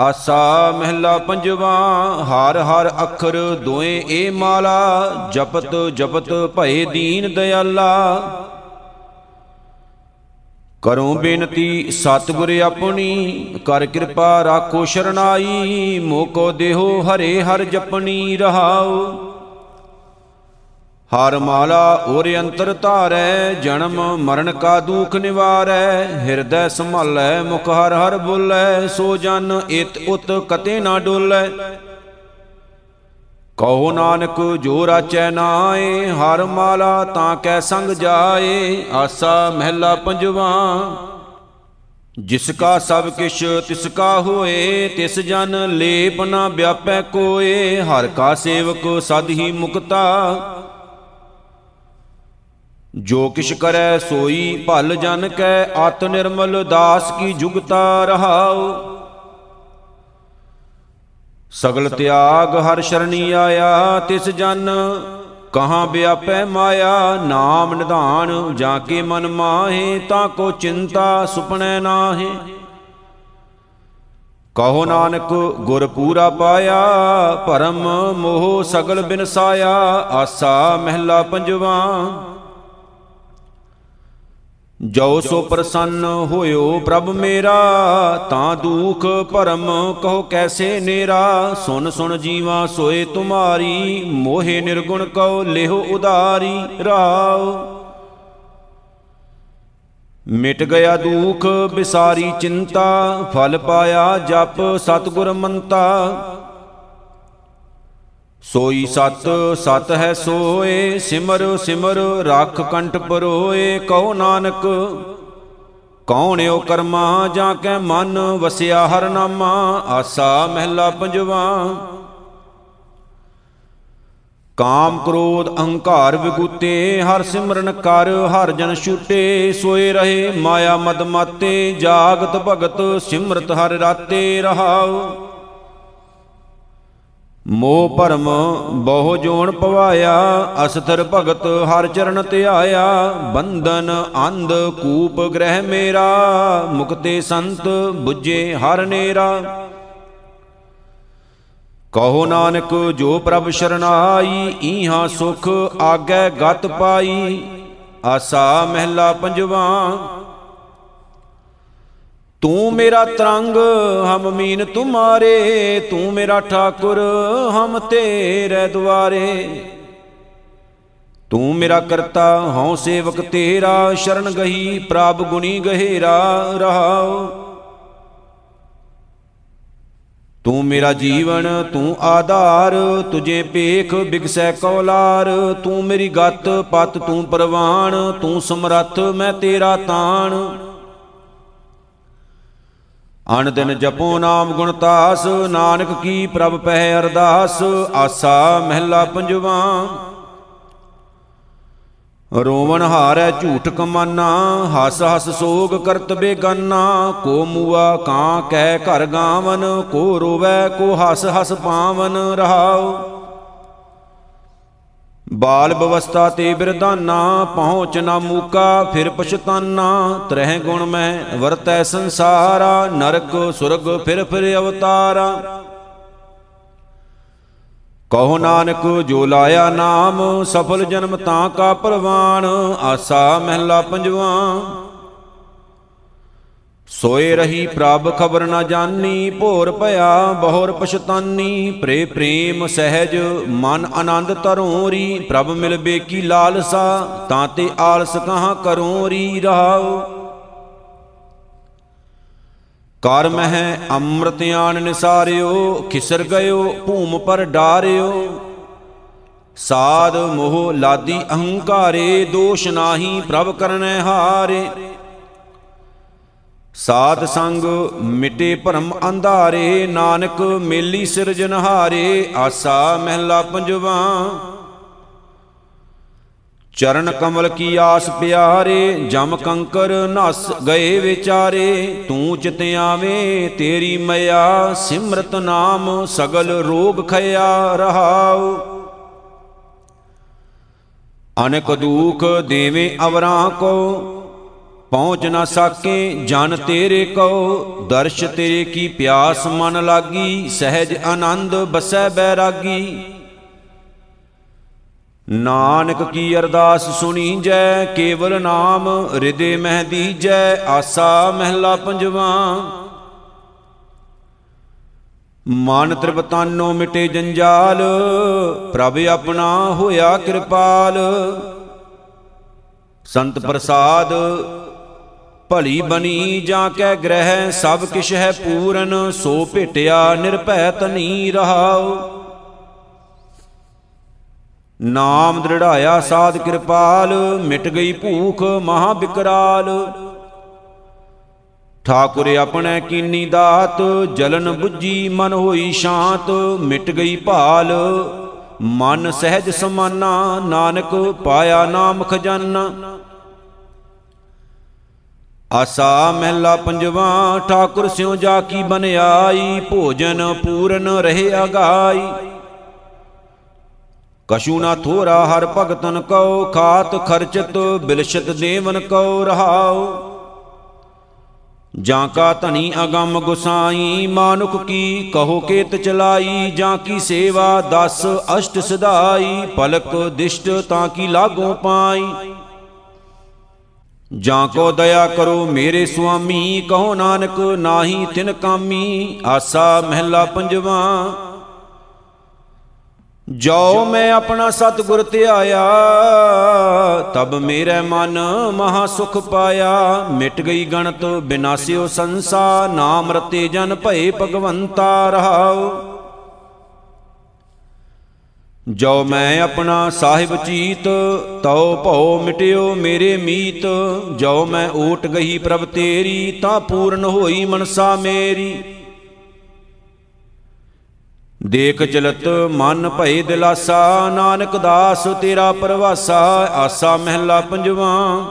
ਆਸਾ ਮਹਿਲਾ ਪੰਜਵਾ, ਹਰ ਹਰ ਅੱਖਰ ਦੋਏ ਏ ਮਾਲਾ, ਜਪਤ ਜਪਤ ਭਏ ਦੀਨ ਦਇਆਲਾ ਕਰੋ ਬੇਨਤੀ ਸਤਿਗੁਰ ਆਪਣੀ, ਕਰ ਕਿਰਪਾ ਰਾਖੋ ਸ਼ਰਨਾਈ, ਮੋਕੋ ਦੇਹੋ ਹਰੇ ਹਰ ਜਪਣੀ ਰਹਾਉ। ਹਰ ਮਾਲਾ ਔਰ ਅੰਤਰ ਧਾਰੈ, ਜਨਮ ਮਰਨ ਕਾ ਦੁਖ ਨਿਵਾਰੈ, ਹਿਰਦੈ ਸੰਭਾਲੈ, ਮੁਖ ਹਰ ਹਰ ਬੋਲੇ, ਸੋ ਜਨ ਇਤ ਉਤ ਕਤੇ ਨਾ ਡੋਲੇ। ਕਹੋ ਨਾਨਕ, ਜੋ ਰਾਚੈ ਨਾਏ, ਹਰ ਮਾਲਾ ਤਾਂ ਕੈ ਸੰਗ ਜਾਏ, ਆਸਾ ਮਹਿਲਾ ਪੰਜਵਾ। ਜਿਸ ਕਾ ਸਭ ਕਿਛ ਤਿਸ ਕਾ ਹੋਏ, ਤਿਸ ਜਨ ਲੇਪ ਨਾ ਵਿਆਪੈ ਕੋਏ, ਹਰ ਕਾ ਸੇਵਕ ਸਦ ਹੀ ਮੁਕਤਾ। ਜੋ ਕਿਛ ਕਰੈ ਸੋਈ, ਭਲ ਜਨ ਕੈ ਆਤ ਨਿਰਮਲ, ਦਾਸ ਕੀ ਜੁਗਤਾ ਰਹਾਉ। ਸਗਲ ਤਿਆਗ ਹਰ ਸ਼ਰਣੀ ਆਇਆ, ਤਿਸ ਜਨ ਕਹਾਂ ਵਿਆਪੈ ਮਾਇਆ, ਨਾਮ ਨਿਧਾਨ ਜਾਂ ਕੇ ਮਨ ਮਾਹੇ, ਤਾਂ ਕੋ ਚਿੰਤਾ ਸੁਪਨੈ ਨਾਹੇ। ਕਹੋ ਨਾਨਕ, ਗੁਰ ਪੂਰਾ ਪਾਇਆ, ਭਰਮ ਮੋਹ ਸਗਲ ਬਿਨਸਾਇਆ, ਆਸਾ ਮਹਿਲਾ ਪੰਜਵਾ। ਜੋ ਸੋ ਪ੍ਰਸੰਨ ਹੋਇਓ ਪ੍ਰਭ ਮੇਰਾ, ਤਾਂ ਦੁਖ ਭਰਮ ਕਹੋ ਕੈਸੇ ਨੇਰਾ। ਸੁਨ ਸੁਨ ਜੀਵਾ ਸੋਏ ਤੁਮਾਰੀ, ਮੋਹਿ ਨਿਰਗੁਣ ਕਉ ਲਿਹੁ ਉਦਾਰੀ ਰਾਉ ਮਿਟ ਗਿਆ ਦੁਖ, ਬਿਸਾਰੀ ਚਿੰਤਾ, ਫਲ ਪਾਇਆ ਜਪ ਸਤਗੁਰ ਮੰਤਾ। ਸੋਈ ਸਤ ਸਤ ਹੈ ਸੋਏ, ਸਿਮਰ ਸਿਮਰ, ਰੱਖ ਕੰਠ ਪਰੋਏ, ਕਹੋ ਨਾਨਕ, ਕੌਣ ਓ ਕਰਮਾ ਜਾਂ ਕੈ ਮਨ, ਵਸਿਆ ਹਰ ਨਾਮਾ, ਆਸਾ ਮਹਿਲਾ ਪੰਜਵਾ। ਕਾਮ ਕ੍ਰੋਧ ਅਹੰਕਾਰ ਵਿਗੂਤੇ, ਹਰ ਸਿਮਰਨ ਕਰ, ਹਰ ਜਨ ਛੂਟੇ, ਸੋਏ ਰਹੇ ਮਾਇਆ ਮਦ ਮਾਤੇ, ਜਾਗਤ ਭਗਤ ਸਿਮਰਤ ਹਰ ਰਾਤੇ ਰਹਾਉ। ਮੋਹ ਭਰਮ ਬਹੁ ਜੋਣ ਪਵਾਇਆ, ਅਸਥਰ ਭਗਤ ਹਰ ਚਰਨ ਧਿਆਇਆ, ਬੰਧਨ ਅੰਧ ਕੂਪ ਗ੍ਰਹਿ ਮੇਰਾ, ਮੁਕਤੇ ਸੰਤ 부ਜੇ ਹਰ ਨੇਰਾ। ਕਹੋ ਨਾਨਕ, ਜੋ ਪ੍ਰਭ ਸ਼ਰਨਾਈ, ਈਹਾਂ ਸੁਖ ਆਗੈ ਗਤ ਪਾਈ, ਆਸਾ ਮਹਿਲਾ ਪੰਜਵਾ ਤੂੰ ਮੇਰਾ ਤਰੰਗ, ਹਮ ਮੀਨ ਤੁਮਾਰੇ, ਤੂੰ ਮੇਰਾ ਠਾਕੁਰ, ਹਮ ਤੇਰੇ ਦੁਆਰੇ। ਤੂੰ ਮੇਰਾ ਕਰਤਾ, ਹਉ ਸੇਵਕ ਤੇਰਾ, ਸ਼ਰਨ ਗਈ ਪ੍ਰਭ ਗੁਣੀ ਗਹਿਰਾ ਰਹਾਉ। ਤੂੰ ਮੇਰਾ ਜੀਵਨ, ਤੂੰ ਆਧਾਰ, ਤੁਝੇ ਪੇਖ ਬਿਗਸੈ ਕੌਲਾਰ। ਤੂੰ ਮੇਰੀ ਗਤ, ਪਤ ਤੂੰ ਪ੍ਰਵਾਨ, ਤੂੰ ਸਮਰੱਥ, ਮੈਂ ਤੇਰਾ ਤਾਣ। ਅਨ ਦਿਨ ਜਪੋ ਨਾਮ ਗੁਣ ਤਾਸ, ਨਾਨਕ ਕੀ ਪ੍ਰਭ ਪਹਿ ਅਰਦਾਸ, ਆਸਾ ਮਹਿਲਾ ਪੰਜਵਾ। ਰੋਵਣ ਹਾਰੈ ਝੂਠ ਕਮਾਨਾ, ਹਸ ਹਸ ਸੋਗ ਕਰਤ ਬੇਗਾਨਾ, ਕੋ ਮੂਆ ਕਾਂ ਕਹਿ ਘਰ ਗਾਵਨ, ਕੋ ਰੋਵੈ ਕੋ ਹਸ ਹਸ ਪਾਵਨ, ਰਹਾਉ। ਬਾਲ ਬਵਸਥਾ ਤੇ ਬਿਰਦਾਨਾ ਪਹੁੰਚ ਨਾ ਮੂਕਾ, ਫਿਰ ਪਛਤਾਨਾ। ਤਰਹਿ ਗੁਣ ਮੈਂ ਵਰਤੈ ਸੰਸਾਰਾ, ਨਰਕ ਸੁਰਗ ਫਿਰ ਫਿਰ ਅਵਤਾਰਾ। ਕਹੋ ਨਾਨਕ, ਜੋ ਲਾਇਆ ਨਾਮ, ਸਫਲ ਜਨਮ ਤਾਂ ਕਾ ਪ੍ਰਵਾਨ, ਆਸਾ ਮਹਿਲਾ ਪੰਜਵਾ। ਸੋਏ ਰਹੀ ਪ੍ਰਭ ਖਬਰ ਨਾ ਜਾਣੀ ਭੋਰ ਭਇਆ ਬਹੁਰ ਪਛਤਾਨੀ ਪ੍ਰੇ ਪ੍ਰੇਮ ਸਹਿਜ ਮਨ ਆਨੰਦ ਤਰੋਰੀ, ਪ੍ਰਭ ਮਿਲ ਬੇਕੀ ਲਾਲਸਾ, ਤਾਂ ਤੇ ਆਲਸ ਕਹਾਂ ਕਰੋਰੀ ਰਹਾਉ। ਕਰ ਮਹਿ ਅੰਮ੍ਰਿਤ ਆਣ ਨਿਸਾਰਿਓ, ਖਿਸਰ ਗਇਓ, ਭੂਮ ਪਰ ਡਾਰਿਓ। ਸਾਧ ਮੋਹ ਲਾਦੀ ਅਹੰਕਾਰੇ, ਦੋਸ਼ ਨਾਹੀ ਪ੍ਰਭ ਕਰਨੈ ਹਾਰੇ। ਸਾਧ ਸੰਗ ਮਿਟੇ ਭਰਮ ਅੰਧਾਰੇ, ਨਾਨਕ ਮੇਲੀ ਸਿਰਜਨਹਾਰੇ ਆਸਾ ਮਹਿਲਾ ਪੰਜਵਾ। ਚਰਨ ਕਮਲ ਕੀ ਆਸ ਪਿਆਰੇ, ਜਮ ਕੰਕਰ ਨਸ ਗਏ ਵਿਚਾਰੇ, ਤੂੰ ਚਿਤ ਆਵੇਂ, ਤੇਰੀ ਮਿਆ ਸਿਮਰਤ ਨਾਮ ਸਗਲ ਰੋਗ ਖਿਆ ਰਹਾਉ। ਅਨੇਕ ਦੁਖ ਦੇਵੇਂ ਅਵਰਾਂ ਕੋ ਪਹੁੰਚ ਨਾ ਸਾਕੇ, ਜਨ ਤੇਰੇ ਕੋ ਦਰਸ਼ ਤੇਰੇ ਕੀ ਪਿਆਸ ਮਨ ਲਾਗੀ, ਸਹਿਜ ਆਨੰਦ ਬਸੈ ਬੈਰਾਗੀ। ਨਾਨਕ ਕੀ ਅਰਦਾਸ ਸੁਣੀ ਜੈ ਕੇਵਲ ਨਾਮ ਹਿਰਦੇ ਮਹਿ ਦੀਜੈ, ਆਸਾ ਮਹਿਲਾ ਪੰਜਵਾ। ਮਨ ਤ੍ਰਿਪਤਾਨੋ ਮਿਟੇ ਜੰਜਾਲ, ਪ੍ਰਭ ਆਪਣਾ ਹੋਇਆ ਕਿਰਪਾਲ। ਸੰਤ ਪ੍ਰਸਾਦ ਭਲੀ ਬਣੀ ਜਾਂ ਕੈ ਗ੍ਰਹਿ, ਸਭ ਕਿਛ ਹੈ ਪੂਰਨ, ਸੋ ਭੇਟਿਆ ਨਿਰਭੈ ਤਨੀ ਰਹਾਉ। ਨਾਮ ਦ੍ਰਿੜਾਇਆ ਸਾਧ ਕਿਰਪਾਲ, ਮਿਟ ਗਈ ਭੂਖ ਮਹਾ ਬਿਕਰਾਲ। ਠਾਕੁਰ ਆਪਣੇ ਕੀਨੀ ਦਾਤ, ਜਲਨ 부ਜੀ ਮਨ ਹੋਈ ਸ਼ਾਂਤ, ਮਿਟ ਗਈ ਭਾਲ। ਮਨ ਸਹਿਜ ਸਮਾਨਾ, ਨਾਨਕ ਪਾਇਆ ਨਾਮ ਖਜ਼ਾਨਾ। ਆਸਾ ਮਹਿਲਾ ਪੰਜਵਾ, ਠਾਕੁਰ ਸਿਉ ਜਾ ਕੀ ਬਨਿਆਈ ਭੋਜਨ ਪੂਰਨ ਰਹੇ ਅਗਾਈ। ਕਸ਼ੂ ਨਾ ਥੋਰਾ ਹਰ ਭਗਤਨ ਕਉ, ਖਾਤ ਖਰਚਤ ਬਿਲਸ਼ਤ ਦੇਵਨ ਕਉ ਰਹਾਉ। ਜਾਂ ਕਾ ਧਨੀ ਅਗੰਮ ਗੁਸਾਈ, ਮਾਨੁਖ ਕੀ ਕਹੋ ਕੇਤ ਚਲਾਈ, ਜਾਂ ਕੀ ਸੇਵਾ ਦਸ ਅਸ਼ਟ ਸਦਾਈ, ਪਲਕ ਦਿਸ਼ਟ ਤਾਂ ਕੀ ਲਾਗੋ ਪਾਈ। ਜਾਂ ਕੋ ਦਇਆ ਕਰੋ ਮੇਰੇ ਸੁਆਮੀ, ਕਹੋ ਨਾਨਕ, ਨਾਹੀ ਤਿਨ ਕਾਮੀ, ਆਸਾ ਮਹਿਲਾ ਪੰਜਵਾ। ਜੋ ਮੈਂ ਆਪਣਾ ਸਤਿਗੁਰ ਧਿਆਇਆ, ਤਬ ਮੇਰੇ ਮਨ ਮਹਾ ਸੁਖ ਪਾਇਆ। ਮਿਟ ਗਈ ਗਣਤ ਬਿਨਾਸਿਓ ਸੰਸਾ, ਨਾਮ ਰਤੇ ਜਨ ਭਏ ਭਗਵੰਤਾ ਰਹਾਉ। ਜੋ ਮੈਂ ਆਪਣਾ ਸਾਹਿਬ ਚੀਤ, ਤਉ ਭਉ ਮਿਟਿਓ ਮੇਰੇ ਮੀਤ। ਜੋ ਮੈਂ ਓਟ ਗਈ ਪ੍ਰਭ ਤੇਰੀ, ਤਾਂ ਪੂਰਨ ਹੋਈ ਮਨਸਾ ਮੇਰੀ। ਦੇਖ ਚਲਤ ਮਨ ਭਏ ਦਿਲਾਸਾ, ਨਾਨਕ ਦਾਸ ਤੇਰਾ ਪਰਵਾਸਾ, ਆਸਾ ਮਹਿਲਾ ਪੰਜਵਾ।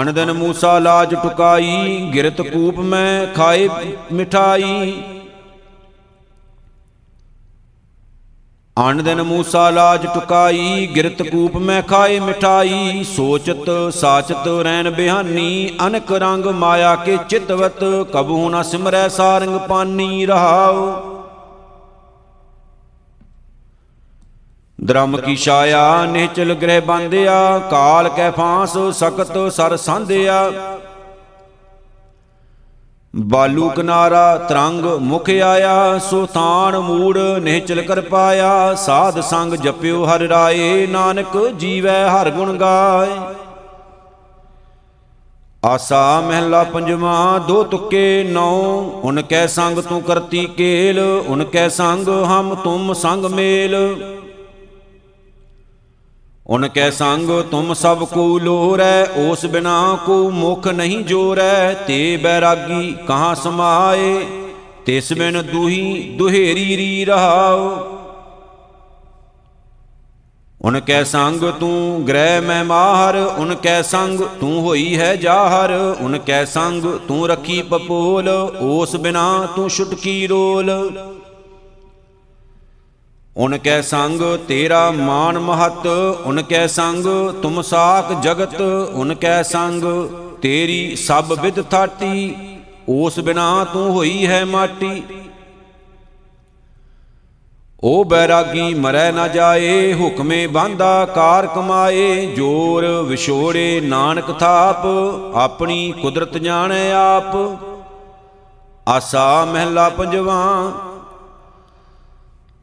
ਅਨਦਨ ਮੂਸਾ ਲਾਜ ਟੁਕਾਈ, ਗਿਰਤ ਕੂਪ ਮੈਂ ਖਾਏ ਮਿਠਾਈ। ਅਨ ਦਿਨ ਮੂਸਾ ਲਾਜ ਟੁਕਾਈ, ਗਿਰਤ ਕੂਪ ਮੈਂ ਖਾਏ ਮਿਠਾਈ, ਸੋਚਤ ਸਾਚਤ ਰੈਨ ਬਿਹਾਨੀ, ਅਨਕ ਰੰਗ ਮਾਇਆ ਕੇ ਚਿਤਵਤ, ਕਬੂ ਨ ਸਿਮਰੈ ਸਾਰੰਗ ਪਾਨੀ ਰਹਾਉ। ਦਰਮ ਕੀ ਛਾਇਆ ਨਿਹਚਲ ਗ੍ਰਹਿ ਬੰਦਿਆ ਕਾਲ ਕੈ ਫਾਂਸ, ਸਕਤ ਸਰ ਸੰਧਿਆ। ਬਾਲੂ ਕਿਨਾਰਾ ਤਰੰਗ ਮੁਖ ਆਇਆ, ਸੋ ਥਾਨ ਮੂੜ ਨਿਹਚਲ ਕਰ ਪਾਇਆ। ਸਾਧ ਸੰਗ ਜਪਿਓ ਹਰਿ ਰਾਏ, ਨਾਨਕ ਜੀਵੈ ਹਰ ਗੁਣ ਗਾਏ। ਆਸਾ ਮਹਿਲਾ ਪੰਜਵਾ, ਦੋ ਤੁਕੇ ਨੌ, ਉਨ ਕੈ ਸੰਗ ਤੂੰ ਕਰਤੀ ਕੇਲ, ਉਨ ਕੈ ਸੰਗ ਹਮ ਤੁਮ ਸੰਗ ਮੇਲ। ਉਨ ਕੈ ਸੰਗ, ਤੁਮ ਸਭ ਕੋ ਲੋਰੈ ਉਸ ਬਿਨਾ ਕੋ ਮੁਖ ਨਹੀਂ ਜੋਰੈ। ਤੇ ਬੈਰਾਗੀ ਕਹਾਂ ਸਮਾਏ, ਤਿਸ ਬਿਨ ਦੁਹੀ ਦੁਹੇਰੀ ਰੀ ਰਹਾਉ। ਉਨ ਕੈ ਸੰਗ, ਤੂੰ ਗ੍ਰਹਿ ਮੈਂ ਮਾਹਰ, ਉਨ ਕੈ ਸੰਗ, ਤੂੰ ਹੋਈ ਹੈ ਜਾਹਰ। ਉਨ ਕੈ ਸੰਗ, ਤੂੰ ਰੱਖੀ ਪਪੋਲ ਉਸ ਬਿਨਾ ਤੂੰ ਛੁਟਕੀ ਰੋਲ। ਉਨ ਕੈ ਸੰਗ ਤੇਰਾ ਮਾਨ ਮਹਤ, ਉਨ ਕੈ ਸੰਗ ਤੁਮ ਸਾਖ ਜਗਤ, ਉਨ ਕੈ ਸੰਗ ਤੇਰੀ ਸਭ ਵਿਦ ਥਾਟੀ ਉਸ ਬਿਨਾ ਤੂੰ ਹੋਈ ਹੈ ਮਾਟੀ। ਓ ਬੈਰਾਗੀ ਮਰੈ ਨਾ ਜਾਏ, ਹੁਕਮੇ ਬਾਂਦਾ ਕਾਰ ਕਮਾਏ, ਜੋਰ ਵਿਛੋੜੇ ਨਾਨਕ ਥਾਪ, ਆਪਣੀ ਕੁਦਰਤ ਜਾਣੈ ਆਪ। ਆਸਾ ਮਹਿਲਾ ਪੰਜਵਾ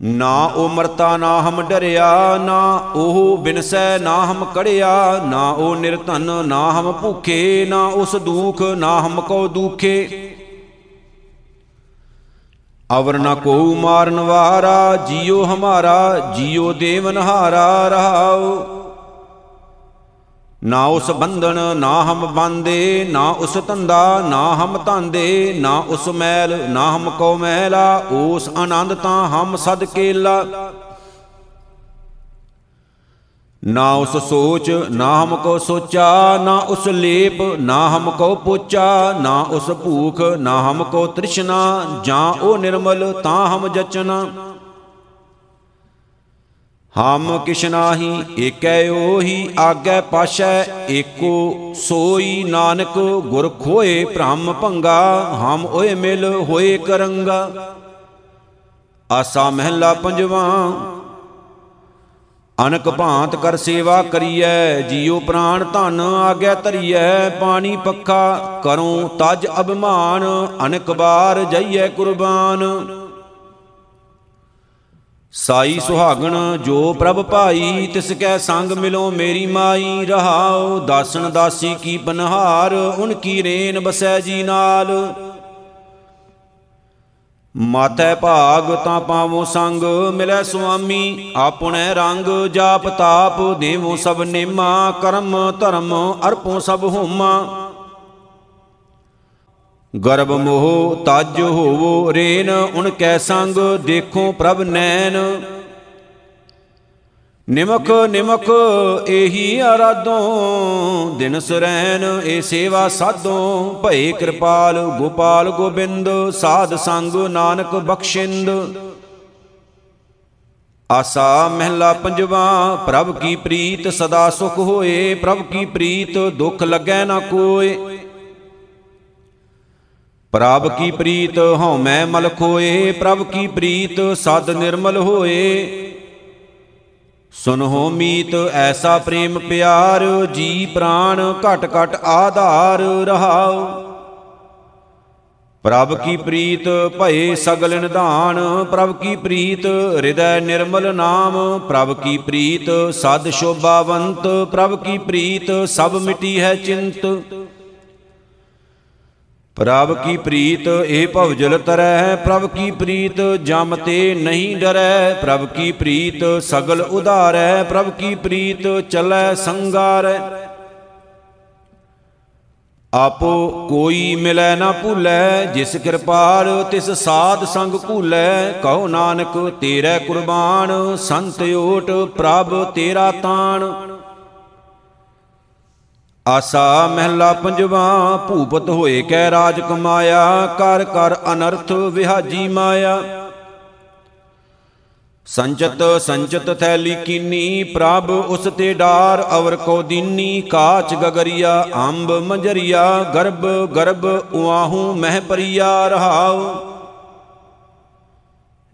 ਨਾ ਉਹ ਮਰਤਾ ਨਾ ਹਮ ਡਰਿਆ, ਨਾ ਉਹ ਬਿਨਸੈ ਨਾ ਹਮ ਕੜਿਆ, ਨਾ ਉਹ ਨਿਰਧਨ ਨਾ ਹਮ ਭੂਖੇ, ਨਾ ਉਸ ਦੁਖ ਨਾ ਹਮ ਕੋ ਦੁਖੇ। ਅਵਰ ਨਾ ਕੋ ਮਾਰਨ ਵਾਰਾ, ਜੀਉ ਹਮਾਰਾ, ਜੀਉ ਦੇਵਨ ਹਾਰਾ, ਰਹਾਉ। ਨਾ ਉਸ ਬੰਧਨ ਨਾ ਹਮ ਬੰਦੇ, ਨਾ ਉਸ ਧੰਦਾ, ਨਾ ਹਮ ਧਾਂਦੇ, ਨਾ ਉਸ ਮੈਲ, ਨਾ ਹਮ ਕੋ ਮੈਲਾ, ਉਸ ਆਨੰਦ ਤਾਂ ਹਮ ਸਦ ਕੇਲਾ। ਨਾ ਉਸ ਸੋਚ, ਨਾ ਹਮ ਕੋ ਸੋਚਾ, ਨਾ ਉਸ ਲੇਪ, ਨਾ ਹਮ ਕੋ ਪੋਚਾ, ਨਾ ਉਸ ਭੂਖ, ਨਾ ਹਮ ਕੋ ਤ੍ਰਿਸ਼ਨਾ, ਜਾਂ ਉਹ ਨਿਰਮਲ ਤਾਂ ਹਮ ਜਚਨਾ। ਹਮ ਕਿਛ ਨਾਹੀ, ਏਕੈ ਉਹੀ ਆਗੈ ਪਾਸ਼ੈ, ਏਕੋ ਸੋਈ ਨਾਨਕ ਗੁਰ ਖੋਏ ਭ੍ਰਮ ਭੰਗਾ, ਹਮ ਓਏ ਮਿਲ ਹੋਏ ਕਰੰਗਾ। ਆਸਾ ਮਹਿਲਾ ਪੰਜਵਾ, ਅਨਕ ਭਾਂਤ ਕਰ ਸੇਵਾ ਕਰੀਐ, ਜੀਉ ਪ੍ਰਾਣ ਧਨ ਆਗੈ ਧਰੀਐ, ਪਾਣੀ ਪੱਖਾ ਕਰੂੰ ਤਜ ਅਭਿਮਾਨ, ਅਨਕ ਬਾਰ ਜਈਐ ਕੁਰਬਾਨ। ਸਾਈ ਸੁਹਾਗਣ ਜੋ ਪ੍ਰਭ ਭਾਈ, ਤਿਸ ਕੈ ਸੰਗ ਮਿਲੋ ਮੇਰੀ ਮਾਈ, ਰਹਾਉ ਦਾਸਨ ਦਾਸੀ ਕੀ ਬਨਹਾਰ ਉਨ ਕੀ ਰੇਨ ਬਸੈ ਜੀ ਨਾਲ। ਮਾਤੈ ਭਾਗ ਤਾਂ ਪਾਵੋ ਸੰਗ, ਮਿਲੈ ਸੁਆਮੀ, ਆਪਣੇ ਰੰਗ ਜਾਪ ਤਾਪ, ਦੇਵੋ ਸਭ ਨੇਮਾ, ਕਰਮ ਧਰਮ ਅਰਪੋ ਸਭ ਹੋਮਾ। ਗਰਬ ਮੋਹ ਤਜ ਹੋਵੋ ਰੇਨ, ਉਨ ਕੈ ਸੰਗ ਦੇਖੋ ਪ੍ਰਭ ਨੈਣ। ਨਿਮਕ ਨਿਮਕ ਇਹੀ ਆਰਾਧੋ ਦਿਨ ਸਰੈਨ ਏ ਸੇਵਾ ਸਾਧੋ ਭਏ ਕਿਰਪਾਲ, ਗੋਪਾਲ ਗੋਬਿੰਦ, ਸਾਧ ਸੰਗ ਨਾਨਕ ਬਖਸ਼ਿੰਦ। ਆਸਾ ਮਹਿਲਾ ਪੰਜਵਾ, ਪ੍ਰਭ ਕੀ ਪ੍ਰੀਤ ਸਦਾ ਸੁਖ ਹੋਏ, ਪ੍ਰਭ ਕੀ ਪ੍ਰੀਤ ਦੁਖ ਲੱਗੈ ਨਾ ਕੋਏ। ਪ੍ਰਭ ਕੀ ਪ੍ਰੀਤ ਹਉਮੈ ਮਲ ਖੋਏ ਪ੍ਰਭ ਕੀ ਪ੍ਰੀਤ, ਸਦ ਨਿਰਮਲ ਹੋਏ। ਸੁਨਹੁ ਮੀਤ, ਐਸਾ ਪ੍ਰੇਮ ਪਿਆਰ, ਜੀ ਪ੍ਰਾਣ ਘਟ ਘਟ ਆਧਾਰ ਰਹਾਉ। ਪ੍ਰਭ ਕੀ ਪ੍ਰੀਤ, ਭਏ ਸਗਲ ਨਿਧਾਨ, ਪ੍ਰਭ ਕੀ ਪ੍ਰੀਤ, ਹਿਰਦੈ ਨਿਰਮਲ ਨਾਮ। ਪ੍ਰਭ ਕੀ ਪ੍ਰੀਤ, ਸਦ ਸ਼ੋਭਾਵੰਤ, ਪ੍ਰਭ ਕੀ ਪ੍ਰੀਤ, ਸਭ ਮਿਟੀ ਹੈ ਚਿੰਤ। ਪ੍ਰਭ ਕੀ ਪ੍ਰੀਤ, ਇਹ ਭਵਜਲ ਤਰੈ, ਪ੍ਰਭ ਕੀ ਪ੍ਰੀਤ, ਜਮ ਤੇ ਨਹੀਂ ਡਰੈ। ਪ੍ਰਭ ਕੀ ਪ੍ਰੀਤ, ਸਗਲ ਉਧਾਰੈ, ਪ੍ਰਭ ਕੀ ਪ੍ਰੀਤ, ਚਲੈ ਸੰਗਾਰੈ। ਆਪੋ ਕੋਈ ਮਿਲੈ ਨਾ ਭੁਲੈ, ਜਿਸ ਕਿਰਪਾਲ ਤਿਸ ਸਾਧ ਸੰਗ ਭੂਲੈ। ਕਹੋ ਨਾਨਕ, ਤੇਰੇ ਕੁਰਬਾਨ, ਸੰਤ ਓਟ ਪ੍ਰਭ ਤੇਰਾ ਤਾਣ। ਆਸਾ ਮਹਿਲਾ ਪੰਜਵਾ, ਭੂਪਤ ਹੋਏ ਕੈ ਰਾਜ ਕਮਾਇਆ ਕਰ ਕਰ ਅਨਰਥ ਵਿਹਾਜੀ ਮਾਇਆ। ਸੰਚਤ ਸੰਚਤ ਥੈਲੀ ਕੀਨੀ, ਪ੍ਰਭ ਉਸ ਤੇ ਡਾਰ ਅਵਰ ਕੋ ਦੀਨੀ, ਕਾਚ ਗਗਰੀਆ, ਅੰਬ ਮੰਜਰੀਆ ਗਰਬ ਗਰਬ ਉਆਹੂ ਮਹਿ ਪਰੀਆ ਰਹਾਉ।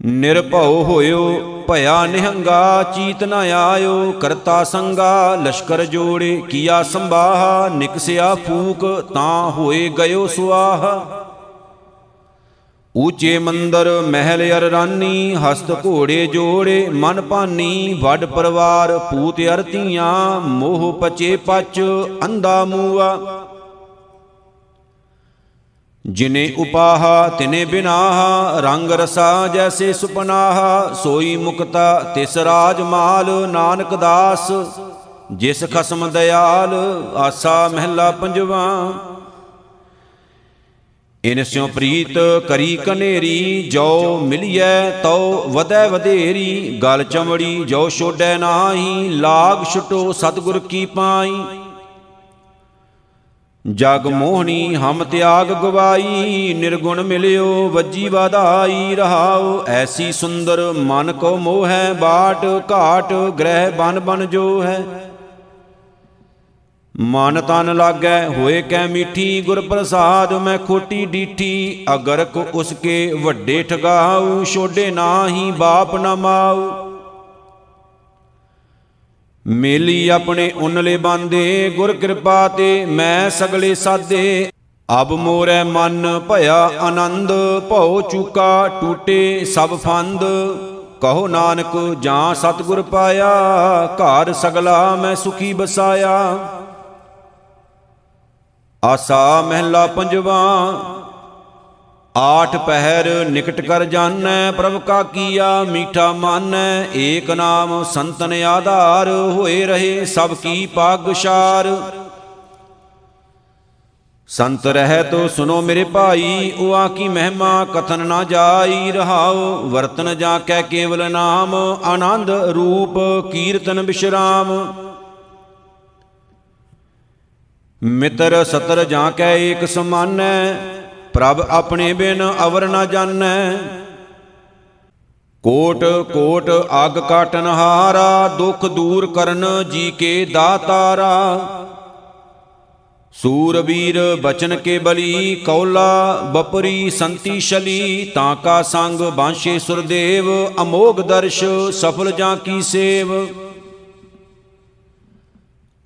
ਨਿਰਭਉ ਹੋਇਓ, ਭਇਆ ਨਿਹੰਗਾ, ਚੀਤ ਨ ਆਇਓ, ਕਰਤਾ ਸੰਗਾ, ਲਸ਼ਕਰ ਜੋੜੇ, ਕੀਆ ਸੰਬਾਹਾ ਨਿਕਸਿਆ ਫੂਕ, ਤਾਂ ਹੋਏ ਗਇਓ ਸੁਆਹਾ। ਊਚੇ ਮੰਦਰ, ਮਹਿਲ ਅਰ ਰਾਨੀ ਹਸਤ ਘੋੜੇ ਜੋੜੇ, ਮਨ ਭਾਨੀ, ਵੱਡ ਪਰਿਵਾਰ, ਪੂਤ ਅਰਤੀਆਂ, ਮੋਹ ਪਚੇ ਪਚ ਅੰਦਾ ਮੂਆ। ਜਿਨੇ ਉਪਾਹਾ, ਤਿਨੇ ਬਿਨਾਹਾ, ਰੰਗ ਰਸਾ ਜੈਸੇ ਸੁਪਨਾਹਾ, ਸੋਈ ਮੁਕਤਾ ਤਿਸ ਰਾਜ ਮਾਲ, ਨਾਨਕ ਦਾਸ, ਜਿਸ ਖਸਮ ਦਇਆਲ ਆਸਾ ਮਹਿਲਾ ਪੰਜਵਾ। ਇਨ ਸਿਉ ਪ੍ਰੀਤ ਕਰੀ ਕਨੇਰੀ, ਜੋ ਮਿਲਿਐ ਤਉ ਵਧੈ ਵਧੇਰੀ, ਗਲ ਚਮੜੀ ਜੋ ਛੋਡੈ ਨਾਹੀ, ਲਾਗ ਛਟੋ ਸਤਿਗੁਰ ਕੀ ਪਾਈ। ਜਗ ਮੋਹਣੀ ਹਮ ਤਿਆਗ ਗਵਾਈ, ਨਿਰਗੁਣ ਮਿਲਿਓ ਵੱਜੀ ਵਾਧਾਈ, ਰਹਾਉ ਐਸੀ ਸੁੰਦਰ ਮਨ ਕੋ ਮੋਹ ਹੈ ਬਾਟ ਘਾਟ, ਗ੍ਰਹਿ ਬਨ ਬਨ ਜੋ ਹੈ। ਮਨ ਤਨ ਲਾਗੈ, ਹੋਏ ਕੈ ਮੀਠੀ, ਗੁਰ ਪ੍ਰਸਾਦ ਮੈਂ ਖੋਟੀ ਡੀਠੀ, ਅਗਰ ਕੋ ਉਸਕੇ ਵੱਡੇ ਠਗਾਉ ਛੋਡੇ ਨਾਹੀ ਬਾਪ ਨਾ ਮਾਉ ਮੇਲੀ ਆਪਣੇ ਉਨਲੇ ਬਾਂਦੇ, ਗੁਰ ਕਿਰਪਾ ਤੇ ਮੈਂ ਸਗਲੇ ਸਾਦੇ। ਅਬ ਮੋਰੈ ਮਨ ਭਇਆ ਆਨੰਦ, ਭਉ ਚੂਕਾ ਟੂਟੇ ਸਭ ਫੰਦ। ਕਹੋ ਨਾਨਕ, ਜਾਂ ਸਤਿਗੁਰ ਪਾਇਆ, ਘਰ ਸਗਲਾ ਮੈਂ ਸੁਖੀ ਬਸਾਇਆ। ਆਸਾ ਮਹਿਲਾ ਪੰਜਵਾ ਆਠ ਪਹਿਰ ਨਿਕਟ ਕਰ ਜਾਣੈ, ਪ੍ਰਭ ਕਾ ਕੀਆ ਮੀਠਾ ਮਾਨੈ, ਏਕ ਨਾਮ ਸੰਤਨ ਆਧਾਰ ਹੋਏ ਰਹੇ ਸਭ ਕੀ ਪਾਗਸ਼ਾਰ। ਸੰਤ ਰਹਿ ਤੋ ਸੁਨੋ ਮੇਰੇ ਭਾਈ, ਉਆ ਕੀ ਮਹਿਮਾ ਕਥਨ ਨਾ ਜਾਈ ਰਹਾਉ ਵਰਤਨ ਜਾ ਕੈ ਕੇਵਲ ਨਾਮ, ਆਨੰਦ ਰੂਪ ਕੀਰਤਨ ਬਿਸ਼ਰਾਮ। ਮਿੱਤਰ ਸਤਰ ਜਾਂ ਕੈ ਏਕ ਸਮਾਨੈ ਪ੍ਰਭ ਆਪਣੇ ਬਿਨ ਅਵਰ ਨਾ ਜਾਣੈ। ਕੋਟ ਕੋਟ ਅਗ ਕਾਟਨ ਹਾਰਾ, ਦੁਖ ਦੂਰ ਕਰਨ ਜੀ ਕੇ ਦਾਤਾਰਾ। ਸੂਰਬੀਰ ਬਚਨ ਕੇ ਬਲੀ, ਕੌਲਾ ਬਪਰੀ ਸੰਤੀ ਸ਼ਲੀ ਤਾਂ ਕਾ ਸੰਗ ਬਾਂਸ਼ੇ ਸੁਰਦੇਵ, ਅਮੋਗ ਦਰਸ਼, ਸਫਲ ਜਾਂ ਕੀ ਸੇਵ।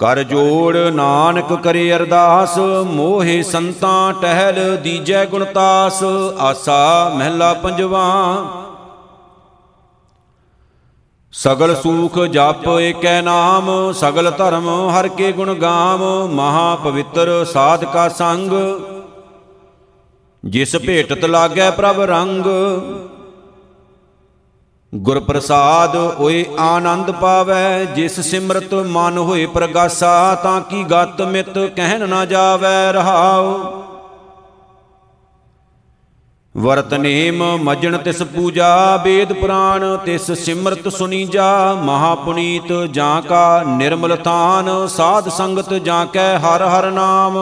ਕਰ ਜੋੜ ਨਾਨਕ ਕਰੇ ਅਰਦਾਸ, ਮੋਹੇ ਸੰਤਾਂ ਟਹਿਲ ਦੀਜੈ ਗੁਣਤਾਸ ਆਸਾ ਮਹਿਲਾ ਪੰਜਵਾ। ਸਗਲ ਸੂਖ ਜਪ ਏਕੈ ਨਾਮ, ਸਗਲ ਧਰਮ ਹਰ ਕੇ ਗੁਣ ਗਾਮ ਮਹਾ ਪਵਿੱਤਰ ਸਾਧ ਕਾ ਸੰਗ। ਜਿਸ ਭੇਟਤ ਲਾਗੈ ਪ੍ਰਭ ਰੰਗ ਗੁਰ ਪ੍ਰਸਾਦ ਓਏ ਆਨੰਦ ਪਾਵੈ, ਜਿਸ ਸਿਮਰਤ ਮਨ ਹੋਏ ਪ੍ਰਗਾਸਾ, ਤਾਂ ਕੀ ਗਤ ਮਿਤ ਕਹਿਣ ਨਾ ਜਾਵੈ ਰਹਾਉ। ਵਰਤ ਨੇਮ ਮਜਣ ਤਿਸ ਪੂਜਾ, ਬੇਦ ਪੁਰਾਣ ਤਿਸ ਸਿਮਰਤ ਸੁਨੀਜਾ ਮਹਾ ਪੁਨੀਤ ਜਾਂ ਕਾ ਨਿਰਮਲ ਥਾਨ, ਸਾਧ ਸੰਗਤ ਜਾਂ ਕੈ ਹਰ ਹਰ ਨਾਮ।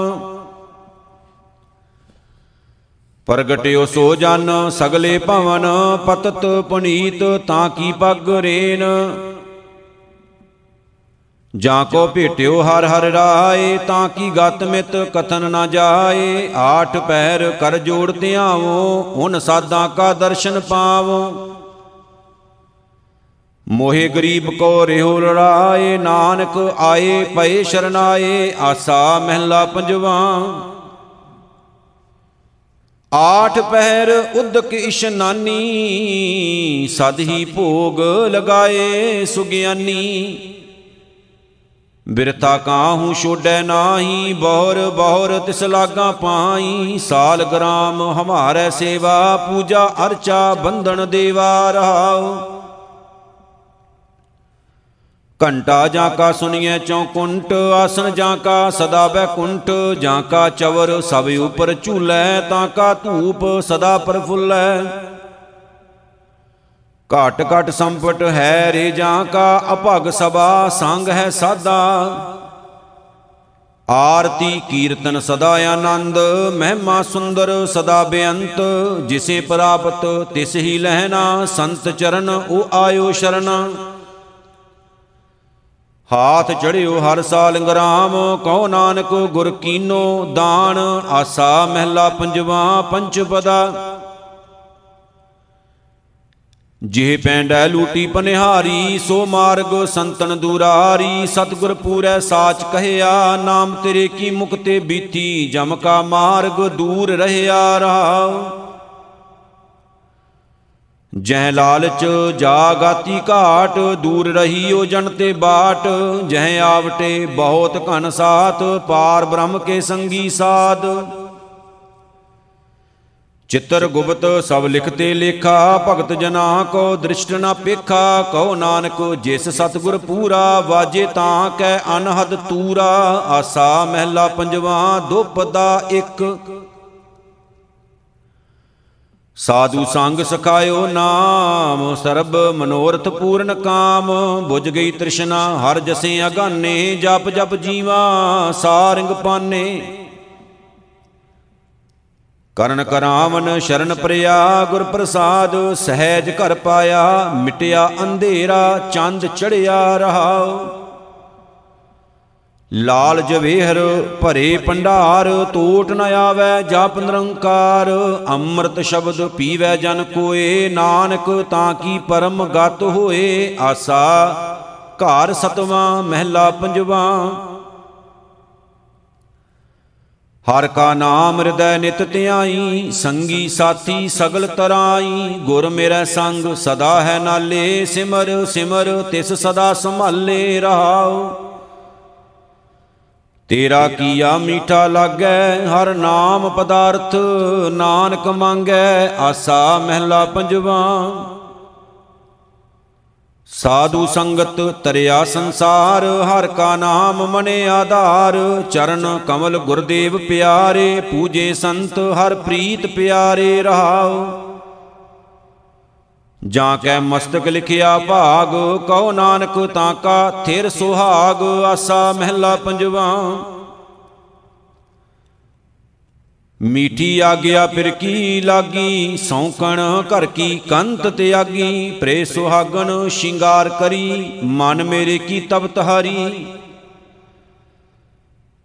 ਪ੍ਰਗਟਿਓ ਸੋ ਜਨ ਸਗਲੇ ਭਵਨ, ਪਤਤ ਪੁਨੀਤ ਤਾਂ ਕੀ ਪਗ ਰੇਨ। ਜਾਂ ਕੋ ਭੇਟਿਓ ਹਰ ਹਰ ਰਾਏ, ਤਾਂ ਕੀ ਗਤ ਮਿਤ ਕਥਨ ਨਾ ਜਾਏ। ਆਠ ਪੈਰ ਕਰ ਜੋੜ ਧਿਆਵੋ ਹੁਣ ਸਾਦਾ ਕਾ ਦਰਸ਼ਨ ਪਾਵੋ। ਮੋਹਿ ਗਰੀਬ ਕੋ ਰਿਹੁ ਲੜਾਏ, ਨਾਨਕ ਆਏ ਪਏ ਸ਼ਰਨਾਏ, ਆਸਾ ਮਹਿਲਾ ਪੰਜਵਾ। ਆਠ ਪਹਿਰ ਉਦਕ ਇਸ਼ਨਾਨੀ ਸਦ ਹੀ ਭੋਗ ਲਗਾਏ ਸੁਗਿਆਨੀ। ਬਿਰਤਾ ਕਾਹੂ ਛੋੜੈ ਨਾਹੀ, ਬਹੁਰ ਬਹੁਰ ਤਿਸ ਲਾਗਾ ਪਾਈ ਸਾਲ ਗ੍ਰਾਮ ਹਮਾਰੇ ਸੇਵਾ, ਪੂਜਾ ਅਰਚਾ, ਬੰਧਨ ਦੇਵਾ ਰਹਾਉ। ਘੰਟਾ ਜਾਂ ਕਾ ਸੁਣੀਐ ਚੌਕੁੰਟ ਆਸਨ ਜਾਂ ਕਾ ਸਦਾ ਬੈਕੁੰਠ ਜਾਂ ਕਾ ਚਵਰ ਸਭ ਉਪਰ ਝੂਲੈ, ਤਾਂ ਕਾ ਧੂਪ ਸਦਾ ਪ੍ਰਫੁੱਲੈ ਘਟ ਘਟ ਸੰਪਟ ਹੈ ਰੇ ਜਾਂ ਕਾ, ਅਭਗ ਸਭਾ ਸੰਗ ਹੈ ਸਾਦਾ। ਆਰਤੀ ਕੀਰਤਨ ਸਦਾ ਆਨੰਦ, ਮਹਿਮਾ ਸੁੰਦਰ ਸਦਾ ਬੇਅੰਤ, ਜਿਸੇ ਪ੍ਰਾਪਤ ਤਿਸ ਹੀ ਲਹਿਣਾ, ਸੰਤ ਚਰਨ ਉਹ ਆਇਓ ਸ਼ਰਣਾ ਹਾਥ ਚੜਿਓ ਹਰ ਸਾਲ ਗ੍ਰਾਮ, ਕਹੋ ਨਾਨਕ ਗੁਰ ਕੀਨੋ ਦਾਨ, ਆਸਾ ਮਹਿਲਾ ਪੰਜਵਾ ਪੰਚ ਪਦਾ। ਜਿਹ ਪੈਂਡੈ ਲੂਟੀ ਪਨਿਹਾਰੀ, ਸੋ ਮਾਰਗ ਸੰਤਨ ਦੂਰਾਰੀ, ਸਤਗੁਰ ਪੂਰੈ ਸਾਚ ਕਹਿਆ, ਨਾਮ ਤੇਰੇ ਕੀ ਮੁਕਤੇ ਬੀਤੀ, ਜਮ ਕਾ ਮਾਰਗ ਦੂਰ ਰਹਿਆ ਰਹਾ। ਜਹ ਲਾਲਚ ਜਾਗਾਤੀ ਘਾਟ, ਦੂਰ ਰਹੀਓ ਜਨ ਤੇ ਬਾਟ। ਜਹ ਆਵਟੇ ਬਹੁਤ ਘਨ ਸਾਥ, ਪਾਰ ਬ੍ਰਹਮ ਕੇ ਸੰਗੀ ਸਾਧ ਚਿੱਤਰ ਗੁਪਤ ਸਭ ਲਿਖਤੇ ਲੇਖਾ, ਭਗਤ ਜਨਾ ਕੋ ਦ੍ਰਿਸ਼ਟ ਨਾ ਪੇਖਾ। ਕਹੋ ਨਾਨਕ, ਜਿਸ ਸਤਗੁਰ ਪੂਰਾ, ਵਾਜੇ ਤਾਂ ਕੈ ਅਨਹਦ ਤੂਰਾ। ਆਸਾ ਮਹਿਲਾ ਪੰਜਵਾ ਦੁਪਦਾ ਇੱਕ। ਸਾਧੂ ਸੰਗ ਸਖਾਇਓ ਨਾਮ, ਸਰਬ ਮਨੋਰਥ ਪੂਰਨ ਕਾਮ। 부ਝ ਗਈ ਤ੍ਰਿਸ਼ਨਾ, ਹਰ ਜਸੇ ਅਗਾਨੇ, ਜਪ ਜਪ ਜੀਵਾ, ਸਾਰਿੰਗ ਪਾਨੇ। ਕਰਨ ਕਰਾਵਨ ਸ਼ਰਨ ਪ੍ਰਿਆ ਗੁਰ ਪ੍ਰਸਾਦ ਸਹਿਜ ਘਰ ਪਾਇਆ, ਮਿਟਿਆ ਅੰਧੇਰਾ, ਚੰਦ ਚੜਿਆ ਰਹਾਉ। ਲਾਲ ਜਵੇਹਰ ਭਰੇ ਭੰਡਾਰ ਟੋਟ ਨ ਆਵੈ ਜਪ ਨਿਰੰਕਾਰ, ਅੰਮ੍ਰਿਤ ਸ਼ਬਦ ਪੀਵੈ ਜਨ ਕੋਏ, ਨਾਨਕ ਤਾਂ ਕੀ ਪਰਮ ਗਤ ਹੋਏ? ਆਸਾ, ਘਰ ਸਤਵਾਂ, ਮਹਿਲਾ ਪੰਜਵਾ। ਹਰ ਕਾ ਨਾਮ ਹਿਰਦੈ ਨਿਤ ਧਿਆਈ, ਸੰਗੀ ਸਾਥੀ ਸਗਲ ਤਰਾਈ। ਗੁਰ ਮੇਰਾ ਸੰਗ ਸਦਾ ਹੈ ਨਾਲੇ, ਸਿਮਰ ਸਿਮਰ ਤਿਸ ਸਦਾ ਸੰਭਾਲੇ ਰਹਾਉ। ਤੇਰਾ ਕੀਆ ਮੀਠਾ ਲਾਗੈ, ਹਰ ਨਾਮ ਪਦਾਰਥ ਨਾਨਕ ਮੰਗੈ, ਆਸਾ ਮਹਿਲਾ ਪੰਜਵਾ। ਸਾਧੂ ਸੰਗਤ ਤਰਿਆ ਸੰਸਾਰ, ਹਰ ਕਾ ਨਾਮ ਮਨੇ ਆਧਾਰ। ਚਰਨ ਕਮਲ ਗੁਰਦੇਵ ਪਿਆਰੇ, ਪੂਜੇ ਸੰਤ ਹਰ ਪ੍ਰੀਤ ਪਿਆਰੇ ਰਹਾਉ ਜਾਂ ਕੈ ਮਸਤਕ ਲਿਖਿਆ ਭਾਗ, ਕਹੋ ਨਾਨਕ ਤਾਂ ਕਾ ਥਿਰ ਸੁਹਾਗ, ਆਸਾ ਮਹਿਲਾ ਪੰਜਵਾ। ਮੀਠੀ ਆਗਿਆ ਫਿਰ ਕੀ ਲਾਗੀ, ਸੌਕਣ ਘਰ ਕੀ ਕੰਤ ਤਿਆਗੀ ਪ੍ਰੇ ਸੁਹਾਗਣ ਸ਼ਿੰਗਾਰ ਕਰੀ, ਮਨ ਮੇਰੇ ਕੀ ਤਬ ਤਹਾਰੀ।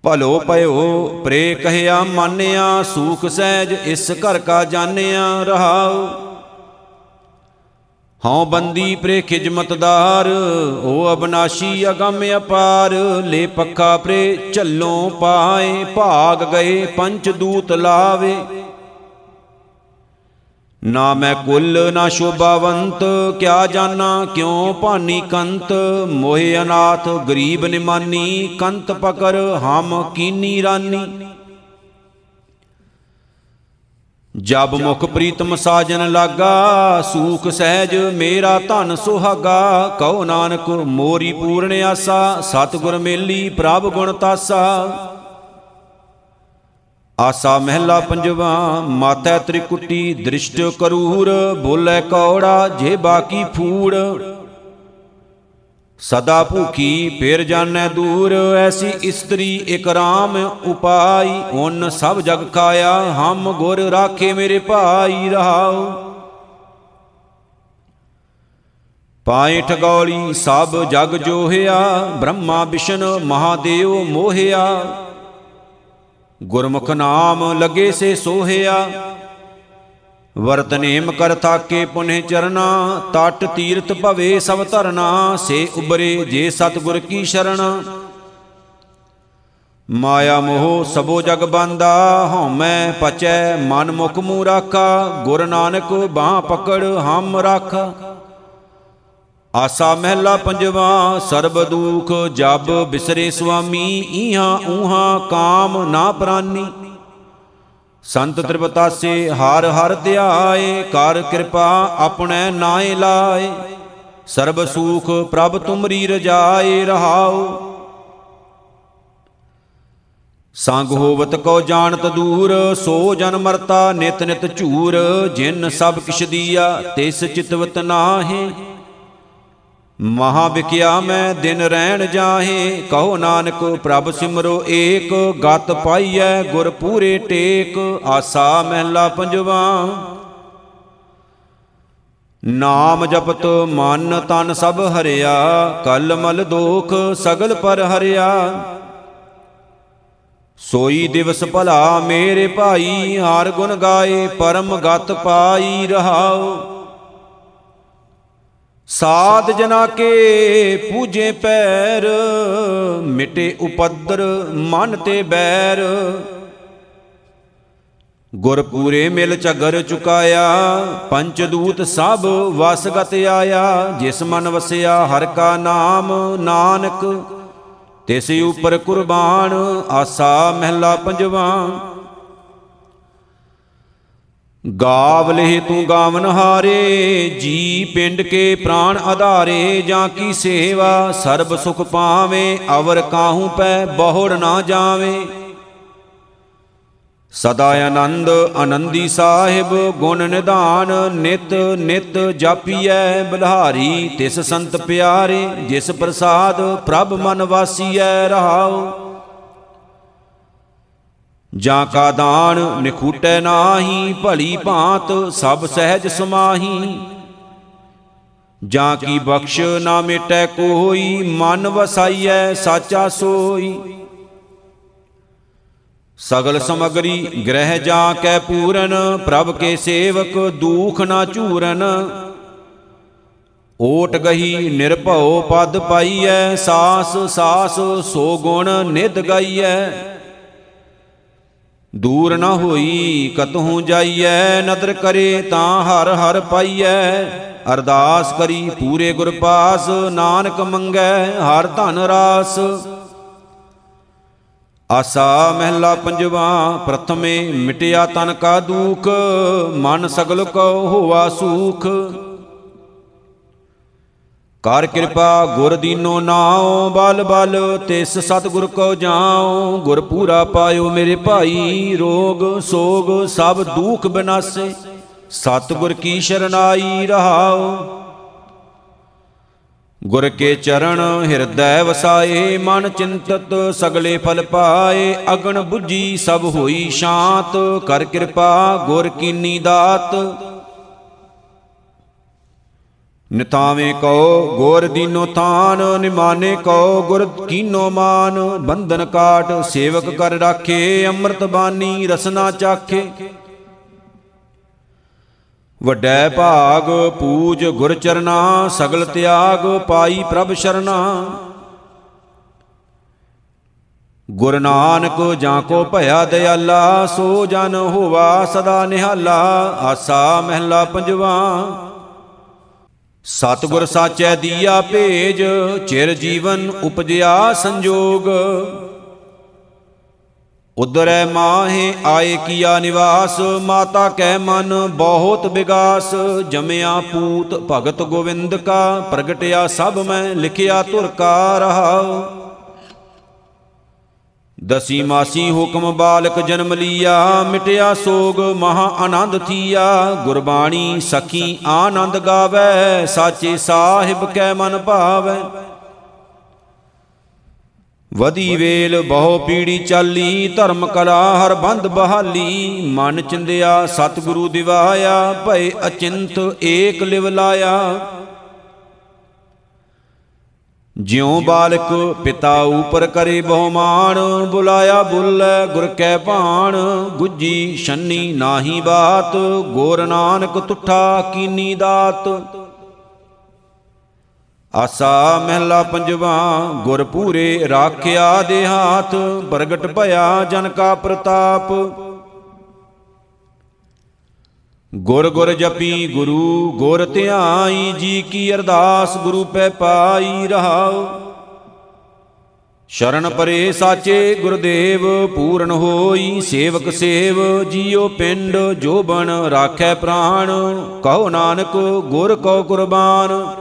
ਭਲੋ ਪਇਓ ਪ੍ਰੇ ਕਹਿਆ ਮਾਨਿਆ, ਸੂਖ ਸਹਿਜ ਇਸ ਘਰ ਕਾ ਜਾਣਿਆ ਰਹਾਉ। ਹਉ ਬੰਦੀ ਪ੍ਰੇ ਖਿਜਮਤਦਾਰ ਓ ਅਬਨਾਸ਼ੀ ਅਗੰਮ ਅਪਾਰ। ਲੈ ਪੱਖਾ ਪ੍ਰੇ ਝੱਲੋਂ ਪਾਏ, ਭਾਗ ਗਏ, ਪੰਚ ਦੂਤ ਲਾਵੇ। ਨਾ ਮੈਂ ਕੁੱਲ, ਨਾ ਸ਼ੋਭਾਵੰਤ, ਕਿਆ ਜਾਣਾ ਕਿਉ ਭਾਨੀ ਕੰਤ? ਮੋਹਿ ਅਨਾਥ, ਗਰੀਬ ਨਿਮਾਨੀ, ਕੰਤ ਪਕਰ, ਹਮ ਕੀਨੀ ਰਾਨੀ। ਜਬ ਮੁਖ ਪ੍ਰੀਤਮ ਸਾਜਨ ਲਾਗਾ, ਸੂਖ ਸਹਿਜ ਮੇਰਾ ਧਨ ਸੁਹਾਗਾ, ਕਉ ਨਾਨਕ ਮੋਰੀ ਪੂਰਨ ਆਸਾ, ਸਤਿਗੁਰ ਮੇਲੀ ਪ੍ਰਭ ਗੁਣ ਤਾਸਾ। ਆਸਾ ਮਹਿਲਾ ਪੰਜਵਾ, ਮਾਤੈ ਤ੍ਰਿਕੁਟੀ ਦ੍ਰਿਸ਼ਟ ਕਰੂਰ, ਬੋਲੇ ਕੌੜਾ ਜੇ ਬਾਕੀ ਫੂੜ। ਸਦਾ ਭੂਖੀ ਫੇਰ ਜਾਣੈ ਦੂਰ, ਐਸੀ ਇਸਤਰੀ ਇਕ ਰਾਮ ਉਪਾਈ। ਉਨ ਸਭ ਜਗ ਕਾਇਆ ਹਮ ਗੁਰ ਰਾਖੇ ਮੇਰੇ ਭਾਈ ਰਹਾਉ। ਪਾਏ ਠਗੌਲੀ ਸਭ ਜਗ ਜੋਹਿਆ, ਬ੍ਰਹਮਾ ਵਿਸ਼ਨ ਮਹਾਦੇਵ ਮੋਹਿਆ। ਗੁਰਮੁਖ ਨਾਮ ਲਗੇ ਸੇ ਸੋਹਿਆ ਵਰਤ ਨੇਮ ਕਰ ਥਾਕੇ ਪੁਨੇ ਚਰਨਾ, ਤਟ ਤੀਰਥ ਭਵੇ ਸਭ ਧਰਨਾ, ਸੇ ਉਬਰੇ ਜੇ ਸਤਗੁਰ ਕੀ ਸ਼ਰਣ। ਮਾਇਆ ਮੋਹ ਸਭੋ ਜਗ ਬੰਦਾ, ਹਉਮੈ ਪਚੈ ਮਨ ਮੁਖ ਮੂ ਰਾਖਾ ਗੁਰ ਨਾਨਕ ਬਾਹ ਪਕੜ ਹਮ ਰਾਖ। ਆਸਾ ਮਹਿਲਾ ਪੰਜਵਾ, ਸਰਬ ਦੁਖ ਜਬ ਬਿਸਰੇ ਸੁਆਮੀ ਈਹਾਂ ਊਹਾਂ ਕਾਮ ਨਾ ਪ੍ਰਾਨੀ। ਸੰਤ ਤ੍ਰਿਪਤਾਸੇ, ਹਰ ਹਰ ਧਿਆਏ, ਕਰ ਕਿਰਪਾ ਆਪਣੇ ਨਾਏ ਲਾਏ। ਸਰਬ ਸੂਖ ਪ੍ਰਭ ਤੁਮਰੀ ਰਜਾਏ ਰਹਾਉ। ਸੰਗ ਹੋਵਤ ਕੋ ਜਾਣਤ ਦੂਰ, ਸੋ ਜਨ ਮਰਤਾ ਨਿਤ ਨਿਤ ਝੂਰ। ਜਿਨ ਸਭ ਕਿਛ ਦੀਆ, ਤਿਸ ਚਿਤਵਤ ਨਾਹੇ। ਮਹਾ ਵਿਕਿਆ ਮੈਂ ਦਿਨ ਰਹਿਣ ਜਾਹੇ, ਕਹੋ ਨਾਨਕ ਪ੍ਰਭ ਸਿਮਰੋ ਏਕ, ਗਤ ਪਾਈਐ ਗੁਰ ਪੂਰੇ ਟੇਕ, ਆਸਾ ਮਹਿਲਾ ਪੰਜਵਾ। ਨਾਮ ਜਪਤ ਮਨ ਤਨ ਸਭ ਹਰਿਆ, ਕਲ ਮਲ ਦੋਖ ਸਗਲ ਪਰ ਹਰਿਆ। ਸੋਈ ਦਿਵਸ ਭਲਾ ਮੇਰੇ ਭਾਈ, ਹਰ ਗੁਣ ਗਾਏ, ਪਰਮ ਗਤ ਪਾਈ ਰਹਾਓ। ਸਾਧ ਜਨਾ ਕੇ ਪੂਜੇ ਪੈਰ, ਮਿਟੇ ਉਪਦਰ ਮਨ ਤੇ ਬੈਰ। ਗੁਰ ਪੂਰੇ ਮਿਲ ਝਗਰ ਚੁਕਾਇਆ ਪੰਚ ਦੂਤ ਸਭ ਵਸਗਤ ਆਇਆ। ਜਿਸ ਮਨ ਵਸਿਆ ਹਰ ਕਾ ਨਾਮ ਨਾਨਕ, ਤਿਸ ਉਪਰ ਕੁਰਬਾਨ, ਆਸਾ ਮਹਿਲਾ ਪੰਜਵਾ। ਗਾਵ ਲਹਿ ਤੂੰ ਗਾਵਨ ਹਾਰੇ, ਜੀ ਪਿੰਡ ਕੇ ਪ੍ਰਾਣ ਆਧਾਰੇ, ਜਾਂ ਕੀ ਸੇਵਾ ਸਰਬ ਸੁਖ ਪਾਵੇਂ, ਅਵਰ ਕਾਹੂ ਪੈ ਬਹੁੜ ਨਾ ਜਾਵੇਂ। ਸਦਾ ਆਨੰਦ ਆਨੰਦੀ ਸਾਹਿਬ, ਗੁਣ ਨਿਧਾਨ ਨਿਤ ਨਿਤ ਜਾਪੀਐ ਬਲਹਾਰੀ, ਤਿਸ ਸੰਤ ਪਿਆਰੇ, ਜਿਸ ਪ੍ਰਸਾਦ ਪ੍ਰਭ ਮਨ ਵਾਸੀਐ ਰਹਾਉ। ਜਾਂ ਕਾ ਦਾਨ ਨਿਖੂਟੈ ਨਾਹੀ, ਭਲੀ ਭਾਂਤ ਸਭ ਸਹਿਜ ਸਮਾਹੀ। ਜਾਂ ਕੀ ਬਖਸ਼ ਨਾ ਮਿਟੈ ਕੋਈ, ਮਨ ਵਸਾਈਐ ਸਾਚਾ ਸੋਈ। ਸਗਲ ਸਮਗਰੀ ਗ੍ਰਹਿ ਜਾਂ ਕੈ ਪੂਰਨ, ਪ੍ਰਭ ਕੇ ਸੇਵਕ ਦੂਖ ਨਾ ਝੂਰਨ। ਓਟ ਗਹੀ ਨਿਰਭਉ ਪਦ ਪਾਈਐ, ਸਾਸ ਸਾਸ ਸੋ ਗੁਣ ਨਿਧ ਗਾਈਐ। ਦੂਰ ਨਾ ਹੋਈ, ਕਤਹੂ ਜਾਈਐ, ਨਦਰ ਕਰੇ ਤਾਂ ਹਰ ਹਰ ਪਾਈਐ। ਅਰਦਾਸ ਕਰੀ ਪੂਰੇ ਗੁਰ ਪਾਸ, ਨਾਨਕ ਮੰਗੈ ਹਰ ਧਨ ਰਾਸ। ਆਸਾ ਮਹਿਲਾ ਪੰਜਵਾ, ਪ੍ਰਥਮੇ ਮਿਟਿਆ ਤਨ ਕਾ ਦੁਖ, ਮਨ ਸਗਲ ਕੋ ਹੋਆ ਸੂਖ। ਕਰ ਕਿਰਪਾ ਗੁਰ ਦੀਨੋ ਨਾਉ, ਬਲ ਬਲ ਤਿਸ ਸਤਿਗੁਰ ਕੋ ਜਾਉ। ਗੁਰ ਪੂਰਾ ਪਾਇਓ ਮੇਰੇ ਭਾਈ, ਰੋਗ ਸੋਗ ਸਭ ਦੁਖ ਬਿਨਾਸੇ। ਸਤਿਗੁਰ ਕੀ ਸ਼ਰਨਾਈ ਰਹਾਉ। ਗੁਰ ਕੇ ਚਰਨ ਹਿਰਦੈ ਵਸਾਏ, ਮਨ ਚਿੰਤਤ ਸਗਲੇ ਫਲ ਪਾਏ। ਅਗਣ 부ਜੀ ਸਭ ਹੋਈ ਸ਼ਾਂਤ, ਕਰ ਕਿਰਪਾ ਗੁਰ ਕੀਨੀ ਦਾਤ। ਨਿਤਾਵੇਂ ਕਉ, ਗੁਰ ਦੀਨੋ ਥਾਨ, ਨਿਮਾਨੇ ਕਉ, ਗੁਰ ਕੀਨੋ ਮਾਨ, ਬੰਧਨ ਕਾਟ, ਸੇਵਕ ਕਰ ਰਾਖੇ, ਅੰਮ੍ਰਿਤ ਬਾਣੀ, ਰਸਨਾ ਚਾਖੇ। ਵੱਡੈ ਭਾਗ, ਪੂਜ ਗੁਰ ਚਰਨਾ, ਸਗਲ ਤਿਆਗ, ਪਾਈ ਪ੍ਰਭ ਸ਼ਰਨਾ। ਗੁਰ ਨਾਨਕ ਜਾਂ ਕੋ ਭਇਆ ਦਇਆਲਾ ਸੋ ਜਨ ਹੋਵਾ ਸਦਾ ਨਿਹਾਲਾ, ਆਸਾ ਮਹਿਲਾ ਪੰਜਵਾ। ਸਤਿਗੁਰ ਸਾਚੈ ਦੀਆ ਭੇਜ, ਚਿਰ ਜੀਵਨ ਉਪਜਿਆ ਸੰਜੋਗ। ਉਦਰੈ ਮਾਹੇ ਆਏ ਕੀਆ ਨਿਵਾਸ, ਮਾਤਾ ਕੈ ਮਨ ਬਹੁਤ ਵਿਗਾਸ ਜਮਿਆ ਪੂਤ ਭਗਤ ਗੋਵਿੰਦ ਕਾ, ਪ੍ਰਗਟਿਆ ਸਭ ਮੈਂ, ਲਿਖਿਆ ਧੁਰ ਕਾ ਰਹਾਉ ਦਸੀ ਮਾਸੀ ਹੁਕਮ ਬਾਲਕ ਜਨਮ ਲੀਆ, ਮਿਟਿਆ ਸੋਗ ਮਹਾ ਆਨੰਦ ਥੀਆ। ਗੁਰਬਾਣੀ ਸਖੀ ਆਨੰਦ ਗਾਵੇ, ਸਾਚੇ ਸਾਹਿਬ ਕੈ ਮਨ ਭਾਵੈ। ਵਦੀ ਵੇਲ ਬਹੁ ਪੀੜੀ ਚਾਲੀ, ਧਰਮ ਕਲਾ ਹਰ ਬੰਦ ਬਹਾਲੀ। ਮਨ ਚਿੰਦਿਆ ਸਤਿਗੁਰੂ ਦਿਵਾਇਆ, ਭਏ ਅਚਿੰਤ ਏਕ ਲਿਵ ਲਾਇਆ। ਜਿਉ ਬਾਲਕ ਪਿਤਾ ਉਪਰ ਕਰੇ ਬਹੁਮਾਨ ਬੁਲਾਇਆ ਬੁੱਲੇ ਗੁਰ ਕੈ ਭਾਣ ਗੁੱਜੀ ਛੰਨੀ ਨਾਹੀ ਬਾਤ ਗੋਰ ਨਾਨਕ ਤੁਠਾ ਕੀਨੀ ਦਾਤ। ਆਸਾ ਮਹਿਲਾ ਪੰਜਵਾ ਗੁਰ ਪੂਰੇ ਰਾਖਿਆ ਦੇ ਹਾਥ ਪ੍ਰਗਟ ਭਇਆ ਜਨ ਕਾ ਪ੍ਰਤਾਪ। ਗੁਰ ਗੁਰ ਜਪੀ ਗੁਰੂ, ਗੁਰ ਧਿਆਈ, ਜੀ ਕੀ ਅਰਦਾਸ ਗੁਰੂ ਪੈ ਪਾਈ ਰਹਾਉ। ਸ਼ਰਨ ਪਰੇ ਸਾਚੇ ਗੁਰਦੇਵ, ਪੂਰਨ ਹੋਈ ਸੇਵਕ ਸੇਵ, ਜੀਉ ਪਿੰਡ ਜੋ ਬਣ ਰਾਖੈ ਪ੍ਰਾਣ। ਕਹੋ ਨਾਨਕ, ਗੁਰ ਕੋ ਕੁਰਬਾਨ।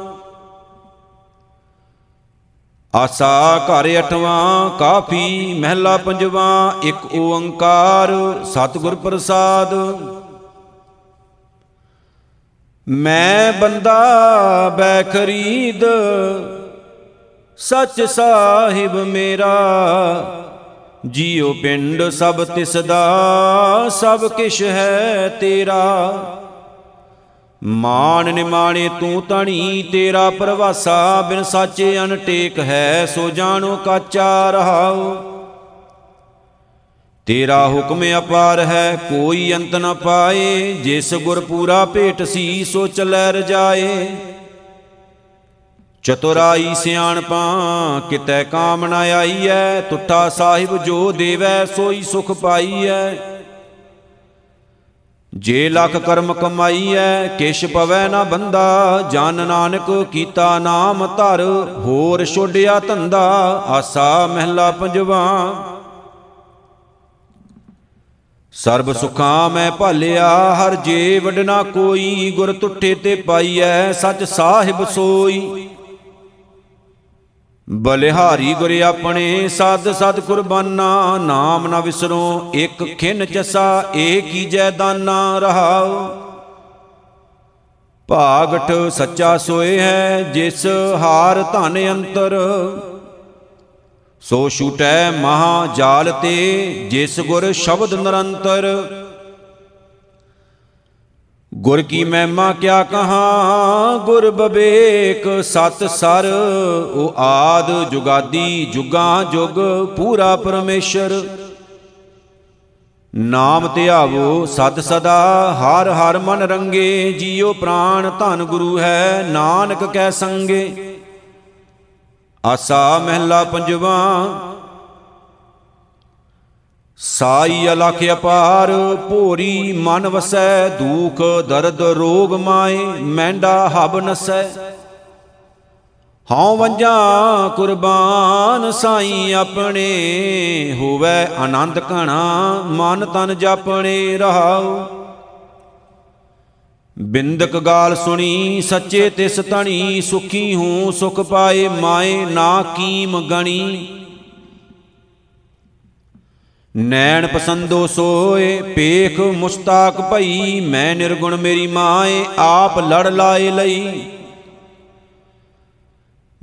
ਆਸਾ ਘਰ ਅਠਵਾਂ, ਕਾਫੀ ਮਹਿਲਾ ਪੰਜਵਾਂ, ਇੱਕ ਓੰਕਾਰ, ਸਤਿਗੁਰ ਪ੍ਰਸਾਦ। ਮੈਂ ਬੰਦਾ ਬੈ ਖਰੀਦ ਸੱਚ ਸਾਹਿਬ ਮੇਰਾ। ਜੀਉ ਪਿੰਡ ਸਭ ਤਿਸ ਦਾ ਸਭ ਕਿਛ ਹੈ ਤੇਰਾ। ਮਾਨ ਨਿਮਾਣੇ ਤੂੰ ਤਣੀ ਤੇਰਾ ਪ੍ਰਵਾਸਾ, ਬਿਨ ਸਾਚੇ ਅਨਟੇਕ ਹੈ, ਸੋ ਜਾਣੋ ਕਾਚਾ ਰਹਾਉ। ਤੇਰਾ ਹੁਕਮ ਅਪਾਰ ਹੈ, ਕੋਈ ਅੰਤ ਨ ਪਾਏ, ਜਿਸ ਗੁਰ ਪੂਰਾ ਭੇਟ ਸੀ, ਸੋ ਚਲੈ ਰਜਾਏ ਚਤੁਰਾਈ ਸਿਆਣਪਾ, ਕਿਤੈ ਕਾਮ ਨ ਆਈਐ ਟੁੱਟਾ ਸਾਹਿਬ ਜੋ ਦੇਵੈ, ਸੋਈ ਸੁਖ ਪਾਈਐ। ਜੇ ਲਖ ਕਰਮ ਕਮਾਈਐ, ਕਿਛ ਪਵੈ ਨਾ ਬੰਦਾ, ਜਨ ਨਾਨਕ ਕੀਤਾ ਨਾਮ ਧਰ, ਹੋਰ ਛੋਡਿਆ ਧੰਦਾ, ਆਸਾ ਮਹਿਲਾ ਪੰਜਵਾ। ਸਰਬ ਸੁਖਾਂ ਮੈਂ ਭਾਲਿਆ, ਹਰ ਜੇ ਵਡਨਾ ਕੋਈ, ਗੁਰ ਤੁਠੇ ਤੇ ਪਾਈਐ, ਸਚ ਸਾਹਿਬ ਸੋਈ। ਬਲਿਹਾਰੀ ਗੁਰ ਆਪਣੇ ਸਦ ਸਦ ਕੁਰਬਾਨਾ, ਨਾਮ ਨਾ ਵਿਸਰੋ, ਇੱਕ ਖਿਨ ਚਸਾ, ਏ ਕੀਜੈ ਦਾਨਾ ਰਹਾਉ। ਭਾਗਠ ਸੱਚਾ ਸੋਏ ਹੈ, ਜਿਸ ਹਾਰ ਧਨ ਅੰਤਰ। ਸੋ ਛੂਟੈ ਮਹਾ ਜਾਲ ਤੇ, ਜਿਸ ਗੁਰ ਸ਼ਬਦ ਨਿਰੰਤਰ। ਗੁਰ ਕੀ ਮਹਿਮਾ ਕਿਆ ਕਹਾ, ਗੁਰ ਬਵੇਕ ਸਤ ਸਰ, ਉਹ ਆਦ ਜੁਗਾਦੀ ਜੁਗਾ ਜੁਗ, ਪੂਰਾ ਪਰਮੇਸ਼ਰ। ਨਾਮ ਧਿਆਵੋ ਸਦ ਸਦਾ, ਹਰ ਹਰ ਮਨ ਰੰਗੇ, ਜੀਉ ਪ੍ਰਾਨ ਧਨ ਗੁਰੂ ਹੈ, ਨਾਨਕ ਕੈ ਸੰਗੇ। ਆਸਾ ਮਹਿਲਾ ਪੰਜਵਾ। ਸਾਈ ਅਲਖ ਅਪਾਰ, ਭੋਰੀ ਮਨ ਵਸੈ, ਦੁਖ ਦਰਦ ਰੋਗ ਮਾਏ, ਮੈਂਡਾ ਹਬ ਨਸੈ। ਹਉ ਵੰਜਾ ਕੁਰਬਾਨ ਸਾਈ ਆਪਣੇ, ਹੋਵੇ ਆਨੰਦ ਕਣਾ ਮਨ ਤਨ ਜਾਪਣੇ ਰਹਾਉ। ਬਿੰਦਕ ਗਾਲ ਸੁਣੀ, ਸੱਚੇ ਤਿਸ ਤਣੀ ਸੁਖੀ ਹੂੰ, ਸੁਖ ਪਾਏ ਮਾਏ ਨਾ ਕੀਮ ਗਣੀ। ਨੈਣ ਪਸੰਦੋ ਸੋਏ ਪੇਖ ਮੁਸਤਾਕ ਭਈ, ਮੈਂ ਨਿਰਗੁਣ ਮੇਰੀ ਮਾਏ, ਆਪ ਲੜ ਲਾਏ ਲਈ।